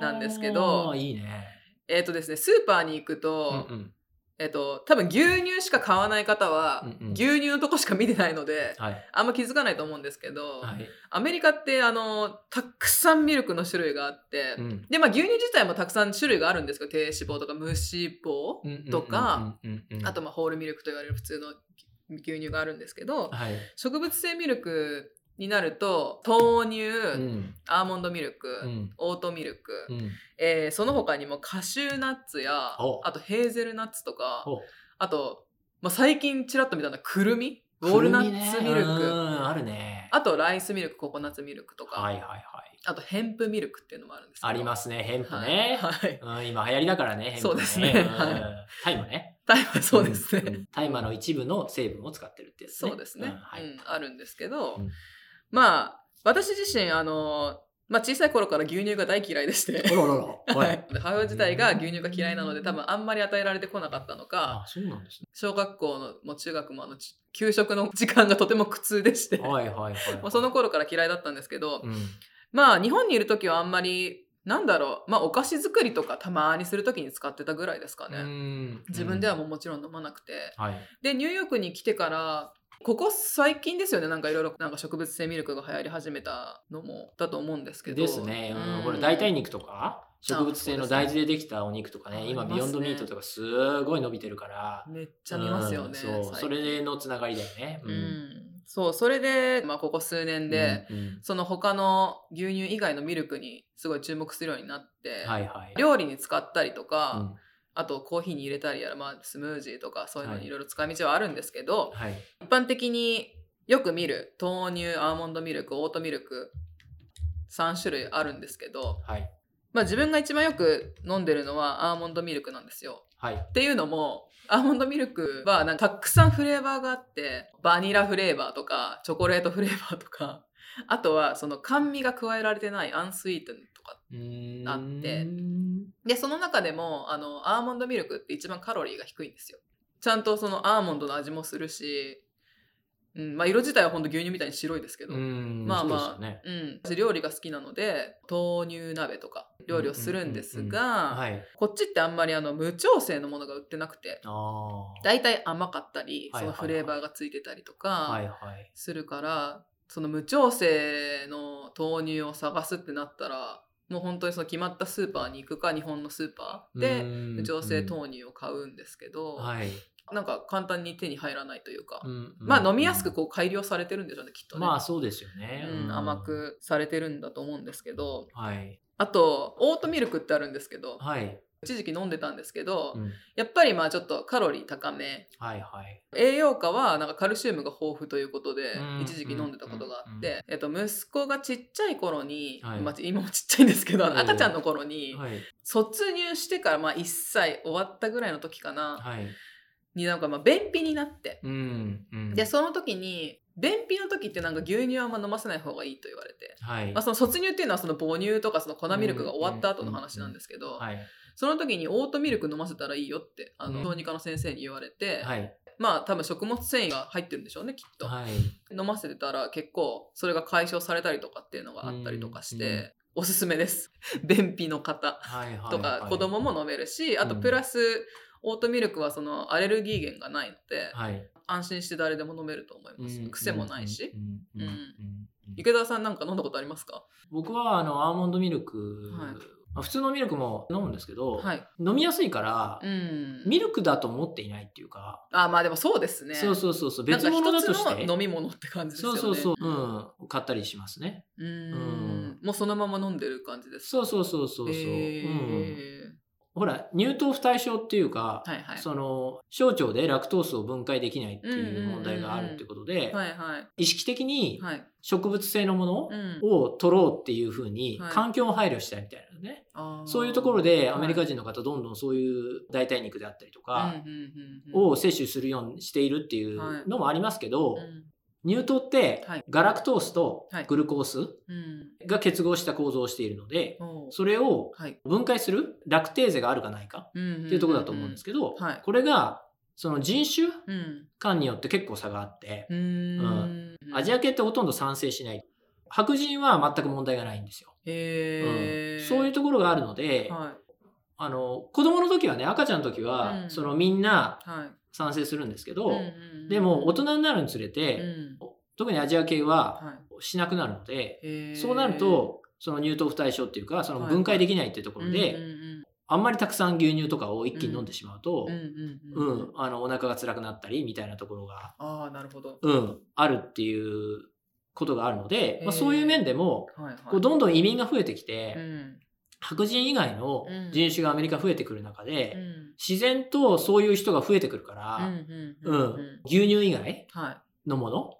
Speaker 1: なんですけど
Speaker 2: いいね。
Speaker 1: えっとですね、スーパーに行くと、
Speaker 2: うんうん
Speaker 1: えっと、多分牛乳しか買わない方は、
Speaker 2: うんうん
Speaker 1: 牛乳のとこしか見てないので、
Speaker 2: はい。
Speaker 1: あんま気づかないと思うんですけど、
Speaker 2: はい。
Speaker 1: アメリカって、あの、たくさんミルクの種類があって、
Speaker 2: うん
Speaker 1: で、まあ、牛乳自体もたくさん種類があるんですけど、低脂肪とか無脂肪、とか、あと、まあ、ホールミルクと言われる普通の牛乳があるんですけど、
Speaker 2: はい。
Speaker 1: 植物性ミルクになると、豆乳、
Speaker 2: うん。
Speaker 1: アーモンドミルク、
Speaker 2: うん。
Speaker 1: オートミルク、
Speaker 2: うん。
Speaker 1: えーその他にもカシューナッツや
Speaker 2: お。
Speaker 1: あとヘーゼルナッツとか
Speaker 2: お。
Speaker 1: あと、まあ、最近ちらっと見たのはくるみウォールナッツミルク、
Speaker 2: ね。うんあるね。
Speaker 1: あとライスミルクココナッツミルクとか、
Speaker 2: はいはいはい。
Speaker 1: あとヘンプミルクっていうのもあるんですけど。
Speaker 2: ありますね、ヘンプね。
Speaker 1: はい、はい、
Speaker 2: うん今流行りだからね、ヘンプ
Speaker 1: そうですね。はい。
Speaker 2: タイマね。
Speaker 1: タイはそうですね、
Speaker 2: ん。ん大麻の一部の成分を使ってるってやつね。
Speaker 1: そうですね、
Speaker 2: んはい。
Speaker 1: うん、あるんですけど、
Speaker 2: うん
Speaker 1: まあ私自身あの、まあ、小さい頃から牛乳が大嫌いでして
Speaker 2: あららら。
Speaker 1: は [laughs]
Speaker 2: はい
Speaker 1: い、母親自体が牛乳が嫌いなので多分あんまり与えられてこなかったのか
Speaker 2: あ、そうなんですね。
Speaker 1: 小学校のもう中学もあのち給食の時間がとても苦痛でして、
Speaker 2: はいはいはい。
Speaker 1: もうその頃から嫌いだったんですけど、
Speaker 2: うん。
Speaker 1: まあ日本にいる時はあんまりなんだろうまあお菓子作りとかたまにする時に使ってたぐらいですかね、
Speaker 2: うん
Speaker 1: 自分ではもうもちろん飲まなくて
Speaker 2: はい。
Speaker 1: でニューヨークに来てからここ最近ですよね。なんかいろいろなんか植物性ミルクが流行り始めたのもだと思うんですけど。
Speaker 2: ですね。うん。これ
Speaker 1: 大
Speaker 2: 代替肉とか、植物性の大豆でできたお肉とかね、
Speaker 1: ね。
Speaker 2: ビヨンドミートとかすごい伸びてるから。
Speaker 1: めっちゃ見ますよね、
Speaker 2: うん。そう。それのつながりだよね。
Speaker 1: うん、そう。それで、まあ、ここ数年で、
Speaker 2: うんうん。
Speaker 1: その他の牛乳以外のミルクにすごい注目するようになって、
Speaker 2: はいはい。
Speaker 1: 料理に使ったりとか、あとコーヒーに入れたりやら、まあ、スムージーとかそういうのい。ろいろ使い道はあるんですけど、
Speaker 2: はい、
Speaker 1: 一般的によく見る豆乳アーモンドミルクオートミルク3種類あるんですけど、
Speaker 2: はい、
Speaker 1: まあ、自分が一番よく飲んでるのはアーモンドミルクなんですよ。
Speaker 2: はい、っ
Speaker 1: ていうのもアーモンドミルクはなんかたくさんフレーバーがあってバニラフレーバーとかチョコレートフレーバーとかあとはその甘味が加えられてないアンスイートとかあって。でその中でもあのアーモンドミルクって一番カロリーが低いんですよ。ちゃんとそのアーモンドの味もするしうんまあ、色自体は本当牛乳みたいに白いですけど。まあまあう、ね、うん、料理が好きなので豆乳鍋とか料理をするんですがこっちってあんまりあの無調整のものが売ってなくて。大体甘かったりそのフレーバーがついてたりとかするからその無調整の豆乳を探すってなったらもう本当にその決まったスーパーに行くか日本のスーパーで無調整豆乳を買うんですけど、
Speaker 2: はい、
Speaker 1: なんか簡単に手に入らないというか、うん。うん、まあ飲みやすくこう改良されてるんでしょうねきっとね。
Speaker 2: まあそうですよね、
Speaker 1: うん、甘くされてるんだと思うんですけど、
Speaker 2: はい、
Speaker 1: あとオートミルクってあるんですけど、
Speaker 2: はい、
Speaker 1: 一時期飲んでたんですけど、うん、やっぱりまあちょっとカロリー高め、
Speaker 2: はいはい、
Speaker 1: 栄養価はなんかカルシウムが豊富ということで、一時期飲んでたことがあって、えっと、息子がちっちゃい頃に、はい、まあ、今もちっちゃいんですけど、赤ちゃんの頃に、はい、卒乳してからまあ1歳終わったぐらいの時かな、
Speaker 2: はい。
Speaker 1: になんかまあ便秘になって、
Speaker 2: うんうん、
Speaker 1: でその時に便秘の時ってなんか牛乳はあんま飲ませない方がいいと言われて、
Speaker 2: はい。
Speaker 1: まあ、その卒乳っていうのはその母乳とかその粉ミルクが終わった後の話なんですけど、その時にオートミルク飲ませたらいいよってあの小児科の先生に言われて、
Speaker 2: はい、
Speaker 1: まあ多分食物繊維が入ってるんでしょうねきっと、
Speaker 2: はい、
Speaker 1: 飲ませてたら結構それが解消されたりとかっていうのがあったりとかして、おすすめです。[laughs] 便秘の方。とか子供も飲めるし、あとプラスオートミルクはそのアレルギー源がないので、
Speaker 2: はい、
Speaker 1: 安心して誰でも飲めると思います。癖もないし。池田さんなんか飲んだことありますか？
Speaker 2: 僕はあのアーモンドミルク、はい普通のミルクも飲むんですけど、
Speaker 1: はい、
Speaker 2: 飲みやすいから、
Speaker 1: うん、
Speaker 2: ミルクだと思っていないっていうか。
Speaker 1: あまあでもそうですね。
Speaker 2: そうそうそうそう別物だとして。
Speaker 1: 飲み物って感じですよね。
Speaker 2: そうそうそう、うん、買ったりしますね。
Speaker 1: うん、もうそのまま飲んでる感じです
Speaker 2: そうそうそうそうそう、
Speaker 1: えー、
Speaker 2: うんほら、乳糖不対症っていうか、
Speaker 1: はいはい、
Speaker 2: その、小腸でラクトースを分解できないっていう問題があるってことで、意識的に植物性のものを取ろうっていうふうに環境を配慮したいみたいなね、はい、そういうところでアメリカ人の方どんどんそういう代替肉であったりとかを摂取するようにしているっていうのもありますけど、乳糖ってガラクトースとグルコースが結合した構造をしているので、それを分解するラクテーゼがあるかないかっていうところだと思うんですけど、これがその人種間によって結構差があって、
Speaker 1: うん、
Speaker 2: アジア系ってほとんど産生しない。白人は全く問題がないんですよ。
Speaker 1: へ
Speaker 2: うん、そういうところがあるので、
Speaker 1: はい、
Speaker 2: あの子供の時はね赤ちゃんの時は、うん、そのみんな賛成するんですけど、でも大人になるにつれて、特にアジア系はしなくなるので、そうなるとその乳糖不対症っていうかその分解できないっていうところで、あんまりたくさん牛乳とかを一気に飲んでしまうと、うんあのお腹が辛くなったりみたいなところが
Speaker 1: あなるほど、
Speaker 2: うん、あるっていうことがあるので、まあ、そういう面でも、こうどんどん移民が増えてきて、白人以外の人種がアメリカ増えてくる中で、うん、自然とそういう人が増えてくるから、牛乳以外のもの、はい、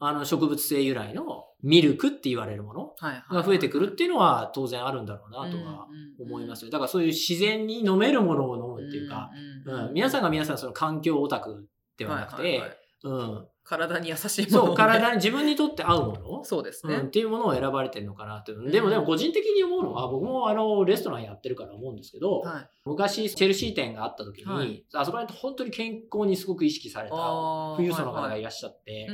Speaker 2: あの植物性由来のミルクって言われるものが増えてくるっていうのは当然あるんだろうなとは思いますよ。だからそういう自然に飲めるものを飲むっていうか、うん皆さんが皆さんその環境オタクではなくて、うん、
Speaker 1: 体に優しいも
Speaker 2: の、ね、そう、体に自分にとって合うもの？
Speaker 1: そうですね、
Speaker 2: うん、っていうものを選ばれてるのかなっていう。でも、でも個人的に思うのは、僕もあの、レストランやってるから思うんですけど、はい、昔、チェルシー店があった時に、はい、あそこら辺本当に健康にすごく意識された富裕層の方がいらっしゃって、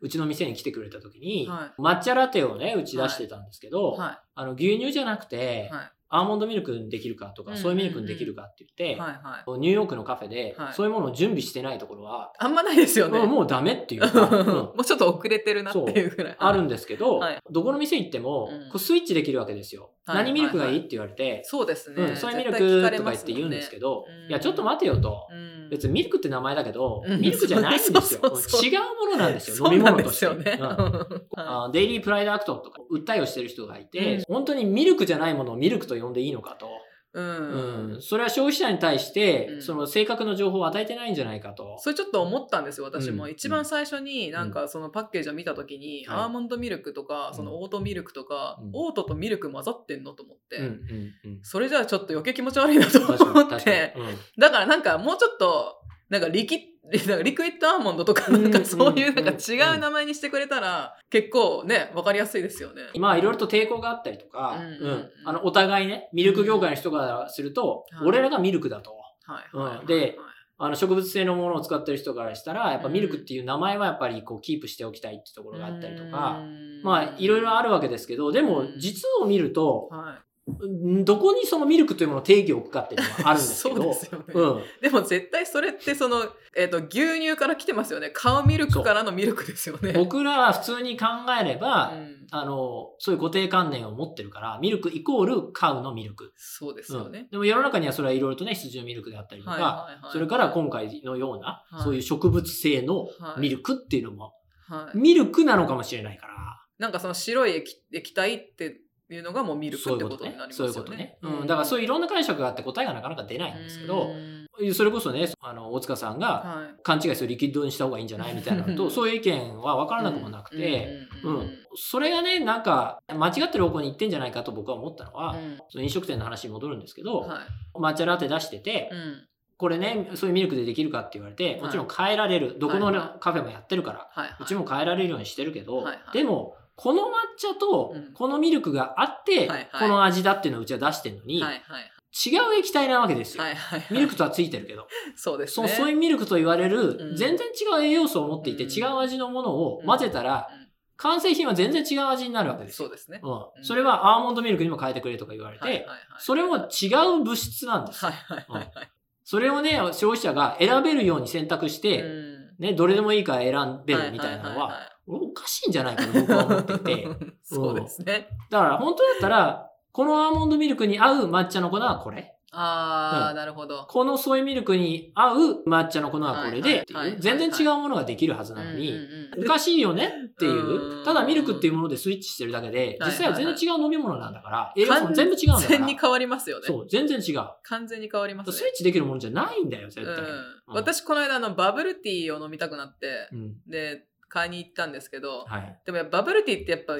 Speaker 2: うちの店に来てくれた時に、はい、抹茶ラテをね、打ち出してたんですけど、あの、牛乳じゃなくて、アーモンドミルクにできるかとか、ソイミルクにできるかって言って、はいはい、ニューヨークのカフェで、そういうものを準備してないところは、
Speaker 1: あんまないですよね。
Speaker 2: もうダメっていう。か、[laughs]
Speaker 1: もうちょっと遅れてるなっていうぐらい。
Speaker 2: あるんですけど、どこの店行っても、こうスイッチできるわけですよ。何ミルクがいいって言われて、
Speaker 1: そうですね。
Speaker 2: ソイミルクとか言って言うんですけど、いや、ちょっと待てよと。別にミルクって名前だけど、ミルクじゃないんですよ。[laughs] 違うものなんですよ、飲み物として。デイリープライドアクトとか訴えをしてる人がいて、本当にミルクじゃないものをミルクと呼んでいいのかと。うん、うん、それは消費者に対して、その正確な情報を与えてないんじゃないかと。
Speaker 1: それちょっと思ったんですよ、私も。うん、一番最初になんかそのパッケージを見た時に、アーモンドミルクとか、そのオートミルクとか、オートとミルク混ざってんのと思って、それじゃあちょっと余計気持ち悪いなと思って、だからなんかもうちょっと、なんかリキ [laughs] なんかリクイッドアーモンドとか、なんかそういうなんか違う名前にしてくれたら、結構ね、わかりやすいですよね。
Speaker 2: まあ、いろいろと抵抗があったりとか、うん。あの、お互いね、ミルク業界の人からすると、俺らがミルクだと。はい。で、あの植物性のものを使ってる人からしたら、やっぱミルクっていう名前はやっぱりこうキープしておきたいってところがあったりとか、まあいろいろあるわけですけど、でも実を見ると、どこにそのミルクというものを定義を置くかっていうのがあるんですけど。[laughs] そうですよね。
Speaker 1: うん、でも絶対それってその、えっ、ー、と、牛乳から来てますよね。カウミルクからのミルクですよね。
Speaker 2: 僕らは普通に考えれば、うん、あの、そういう固定観念を持ってるから、ミルクイコールカウのミルク。
Speaker 1: そうですよね。うん、
Speaker 2: でも世の中にはそれはいろいろとね、羊のミルクであったりとか、それから今回のような、はい、そういう植物性のミルクっていうのも、はい、ミルクなのかもしれないから。
Speaker 1: なんかその白い液液体っていうのがもうミルクってことになりますよね。そういうことね。
Speaker 2: うん。だからそういういろんな解釈があって答えがなかなか出ないんですけど、それこそね、あの、大塚さんが勘違いするリキッドにした方がいいんじゃないみたいなのと、そういう意見は分からなくもなくて、うん。それがね、なんか、間違ってる方向に行ってんじゃないかと僕は思ったのは、その飲食店の話に戻るんですけど、抹茶ラテ出してて、これね、そういうミルクでできるかって言われて、もちろん変えられる。どこのカフェもやってるから、うちも変えられるようにしてるけど、でも、この抹茶とこのミルクがあって、この味だっていうのをうちは出してるのに、違う液体なわけですよ。ミルクとはついてるけど。
Speaker 1: そうですね。
Speaker 2: そういうミルクと言われる、全然違う栄養素を持っていて、違う味のものを混ぜたら、完成品は全然違う味になるわけです
Speaker 1: そうですね。
Speaker 2: うん。それはアーモンドミルクにも変えてくれとか言われて、それも違う物質なんです。はいはいはい、それをね、消費者が選べるように選択して、ね、どれでもいいから選べるみたいなのは、おかしいんじゃないかと僕は思っていて。[laughs]
Speaker 1: そうですね、
Speaker 2: うん。だから本当だったら、このアーモンドミルクに合う抹茶の粉はこれ。
Speaker 1: ああ、うん、なるほど。
Speaker 2: このソイミルクに合う抹茶の粉はこれで、全然違うものができるはずなのに、おかしいよねっていう、ただミルクっていうものでスイッチしてるだけで、実際は全然違う飲み物なんだから、栄養素も全部違うんだから。
Speaker 1: 完全に変わりますよね。
Speaker 2: そう、全然違う。
Speaker 1: 完全に変わりますね。
Speaker 2: スイッチできるものじゃないんだよ、絶対。
Speaker 1: 私、この間のバブルティーを飲みたくなって、で、買いに行ったんですけど、はい、でもバブルティーってやっぱ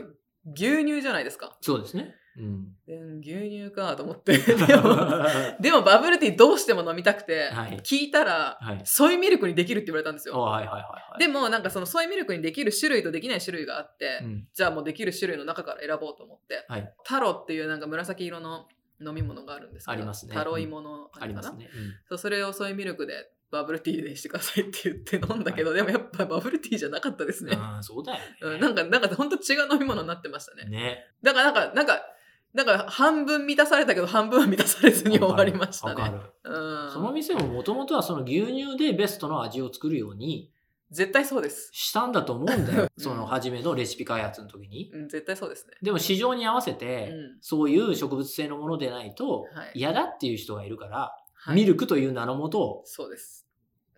Speaker 1: 牛乳じゃないですか。
Speaker 2: そうですね。
Speaker 1: うん、牛乳かと思って。[laughs] でも [laughs] でもバブルティーどうしても飲みたくて、はい、聞いたら、はい、ソイミルクにできるって言われたんですよ、はいはいはいはい、でもなんかそのソイミルクにできる種類とできない種類があって、うん、じゃあもうできる種類の中から選ぼうと思って、はい、タロっていうなんか紫色の飲み物があるんですけど
Speaker 2: ありますね。
Speaker 1: タロ芋の
Speaker 2: ありますね、
Speaker 1: うん、そうそれをソイミルクでバブルティーでしてくださいって言って飲んだけど、はい、でもやっぱバブルティーじゃなかったですね。
Speaker 2: あそうだよ
Speaker 1: ね。なんか、なんか本当違う飲み物になってましたね。
Speaker 2: ね。
Speaker 1: だからなんか、なんか、なんか半分満たされたけど半分は満たされずに終わりましたね。
Speaker 2: うん、その店ももともとはその牛乳でベストの味を作るように
Speaker 1: 絶対そうです。
Speaker 2: したんだと思うんだよ。[laughs] その初めのレシピ開発の時に。
Speaker 1: うん、絶対そうですね。
Speaker 2: でも市場に合わせて、うん、そういう植物性のものでないと嫌だっていう人がいるから、はい、ミルクという名のもとを、
Speaker 1: そうです。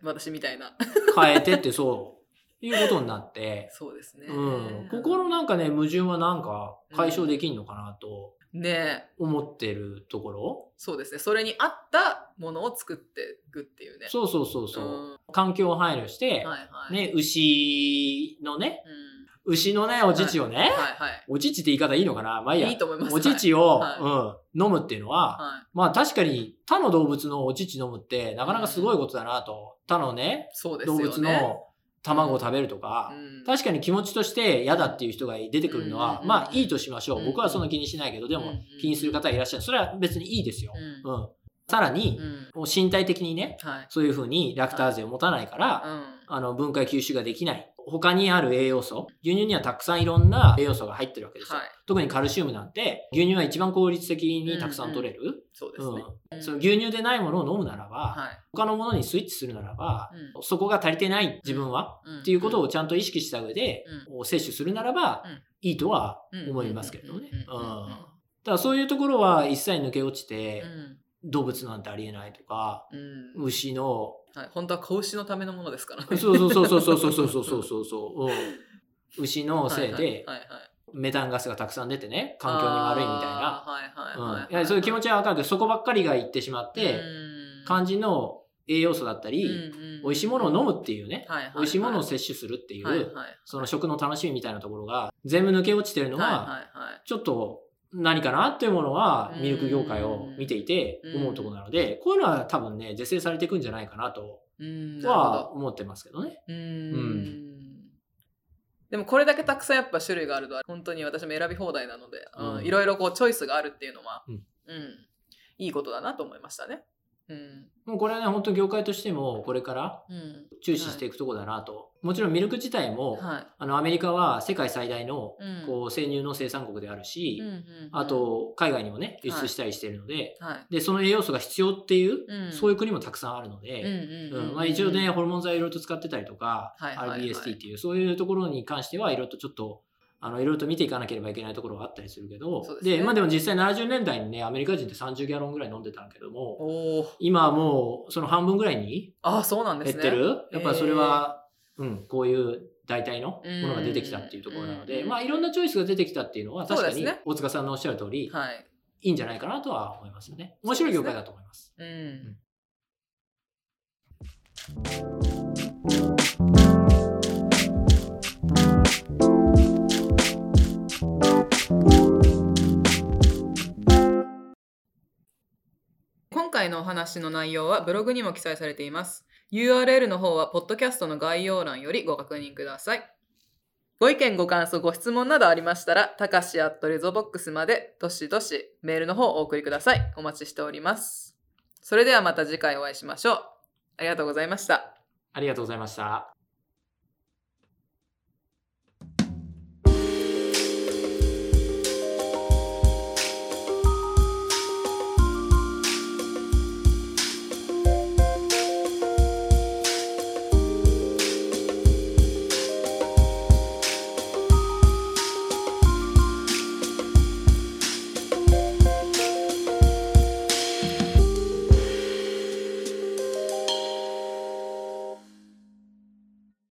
Speaker 1: 私みたいな。
Speaker 2: 変えてってそう、いうことになって。
Speaker 1: そうですね。
Speaker 2: うん。ここのなんかね、矛盾はなんか解消できんのかなと。
Speaker 1: ね
Speaker 2: 思ってるところ
Speaker 1: そうですね。それに合ったものを作っていくっていうね。
Speaker 2: そうそうそうそう。うん、環境を配慮して、はいはい、ね、牛のね、うん、牛のね、お乳をね、はいはいはい、お乳って言い方いいのかな？まあいいや。
Speaker 1: いいと思います。
Speaker 2: お乳を、はい、うん、飲むっていうのは、はい、まあ確かに他の動物のお乳飲むってなかなかすごいことだなと。他のね、動物の卵を食べるとか、うん、確かに気持ちとして嫌だっていう人が出てくるのは、うん、まあいいとしましょう。僕はそんな気にしないけど、でも気にする方いらっしゃる。それは別にいいですよ。うん。さらに、もう身体的にね、はい、そういうふうにラクターゼを持たないから、はい、あの分解吸収ができない。他にある栄養素、牛乳にはたくさんいろんな栄養素が入ってるわけですよ。はい、特にカルシウムなんて、牛乳は一番効率的にたくさん取れる。うんうん、
Speaker 1: そうですね、
Speaker 2: うん。その牛乳でないものを飲むならば、はい、他のものにスイッチするならば、うん、そこが足りてない自分は、うん、っていうことをちゃんと意識した上で、摂取するならば、いいとは思いますけれどね。だからそういうところは一切抜け落ちて、動物なんてありえないとか、牛の
Speaker 1: はい、本当は子牛のためのものですから
Speaker 2: ね。そうそうそうそうそうそうそうそうそう。そ [laughs] う。牛のせいで、メタンガスがたくさん出てね、環境に悪いみたいな。はいそういう気持ちはわかるけど、そこばっかりが言ってしまって、肝心の栄養素だったり、美味しいものを飲むっていうね、美味しいものを摂取するっていう、その食の楽しみみたいなところが全部抜け落ちてるのは、ちょっと何かなっていうものはミルク業界を見ていて思うところなので、こういうのは多分ね、是正されていくんじゃないかなとは思ってますけどね。うん。
Speaker 1: でもこれだけたくさんやっぱ種類があると本当に私も選び放題なので、うん、いろいろこうチョイスがあるっていうのは、うん、うん、いいことだなと思いましたね。
Speaker 2: うん、もうこれはね本当業界としてもこれから注視していくところだなと、もちろんミルク自体も、はい、あのアメリカは世界最大のこう生乳の生産国であるし、あと海外にもね輸出したりしてるのではい、でその栄養素が必要っていう、そういう国もたくさんあるので一応ねホルモン剤いろいろと使ってたりとか、RBST っていうそういうところに関してはいろいろとちょっとあの、いろいろと見ていかなければいけないところがあったりするけど、で、ね、まあでも実際70年代にね、アメリカ人って30ギャロンぐらい飲んでたんけども、今はもうその半分ぐらいに
Speaker 1: ああ、そうなんです
Speaker 2: ね。減ってる？やっぱそれは、うん、こういう代替のものが出てきたっていうところなので、まあいろんなチョイスが出てきたっていうのは確かに大塚さんのおっしゃる通り、はい、いいんじゃないかなとは思いますよね。面白い業界だと思います。うん、
Speaker 1: 今回のお話の内容はブログにも記載されています。URL の方は、ポッドキャストの概要欄よりご確認ください。ご意見、ご感想、ご質問などありましたら、たかしアットレゾボックスまで、どしどしメールの方をお送りください。お待ちしております。それではまた次回お会いしましょう。ありがとうございました。
Speaker 2: ありがとうございました。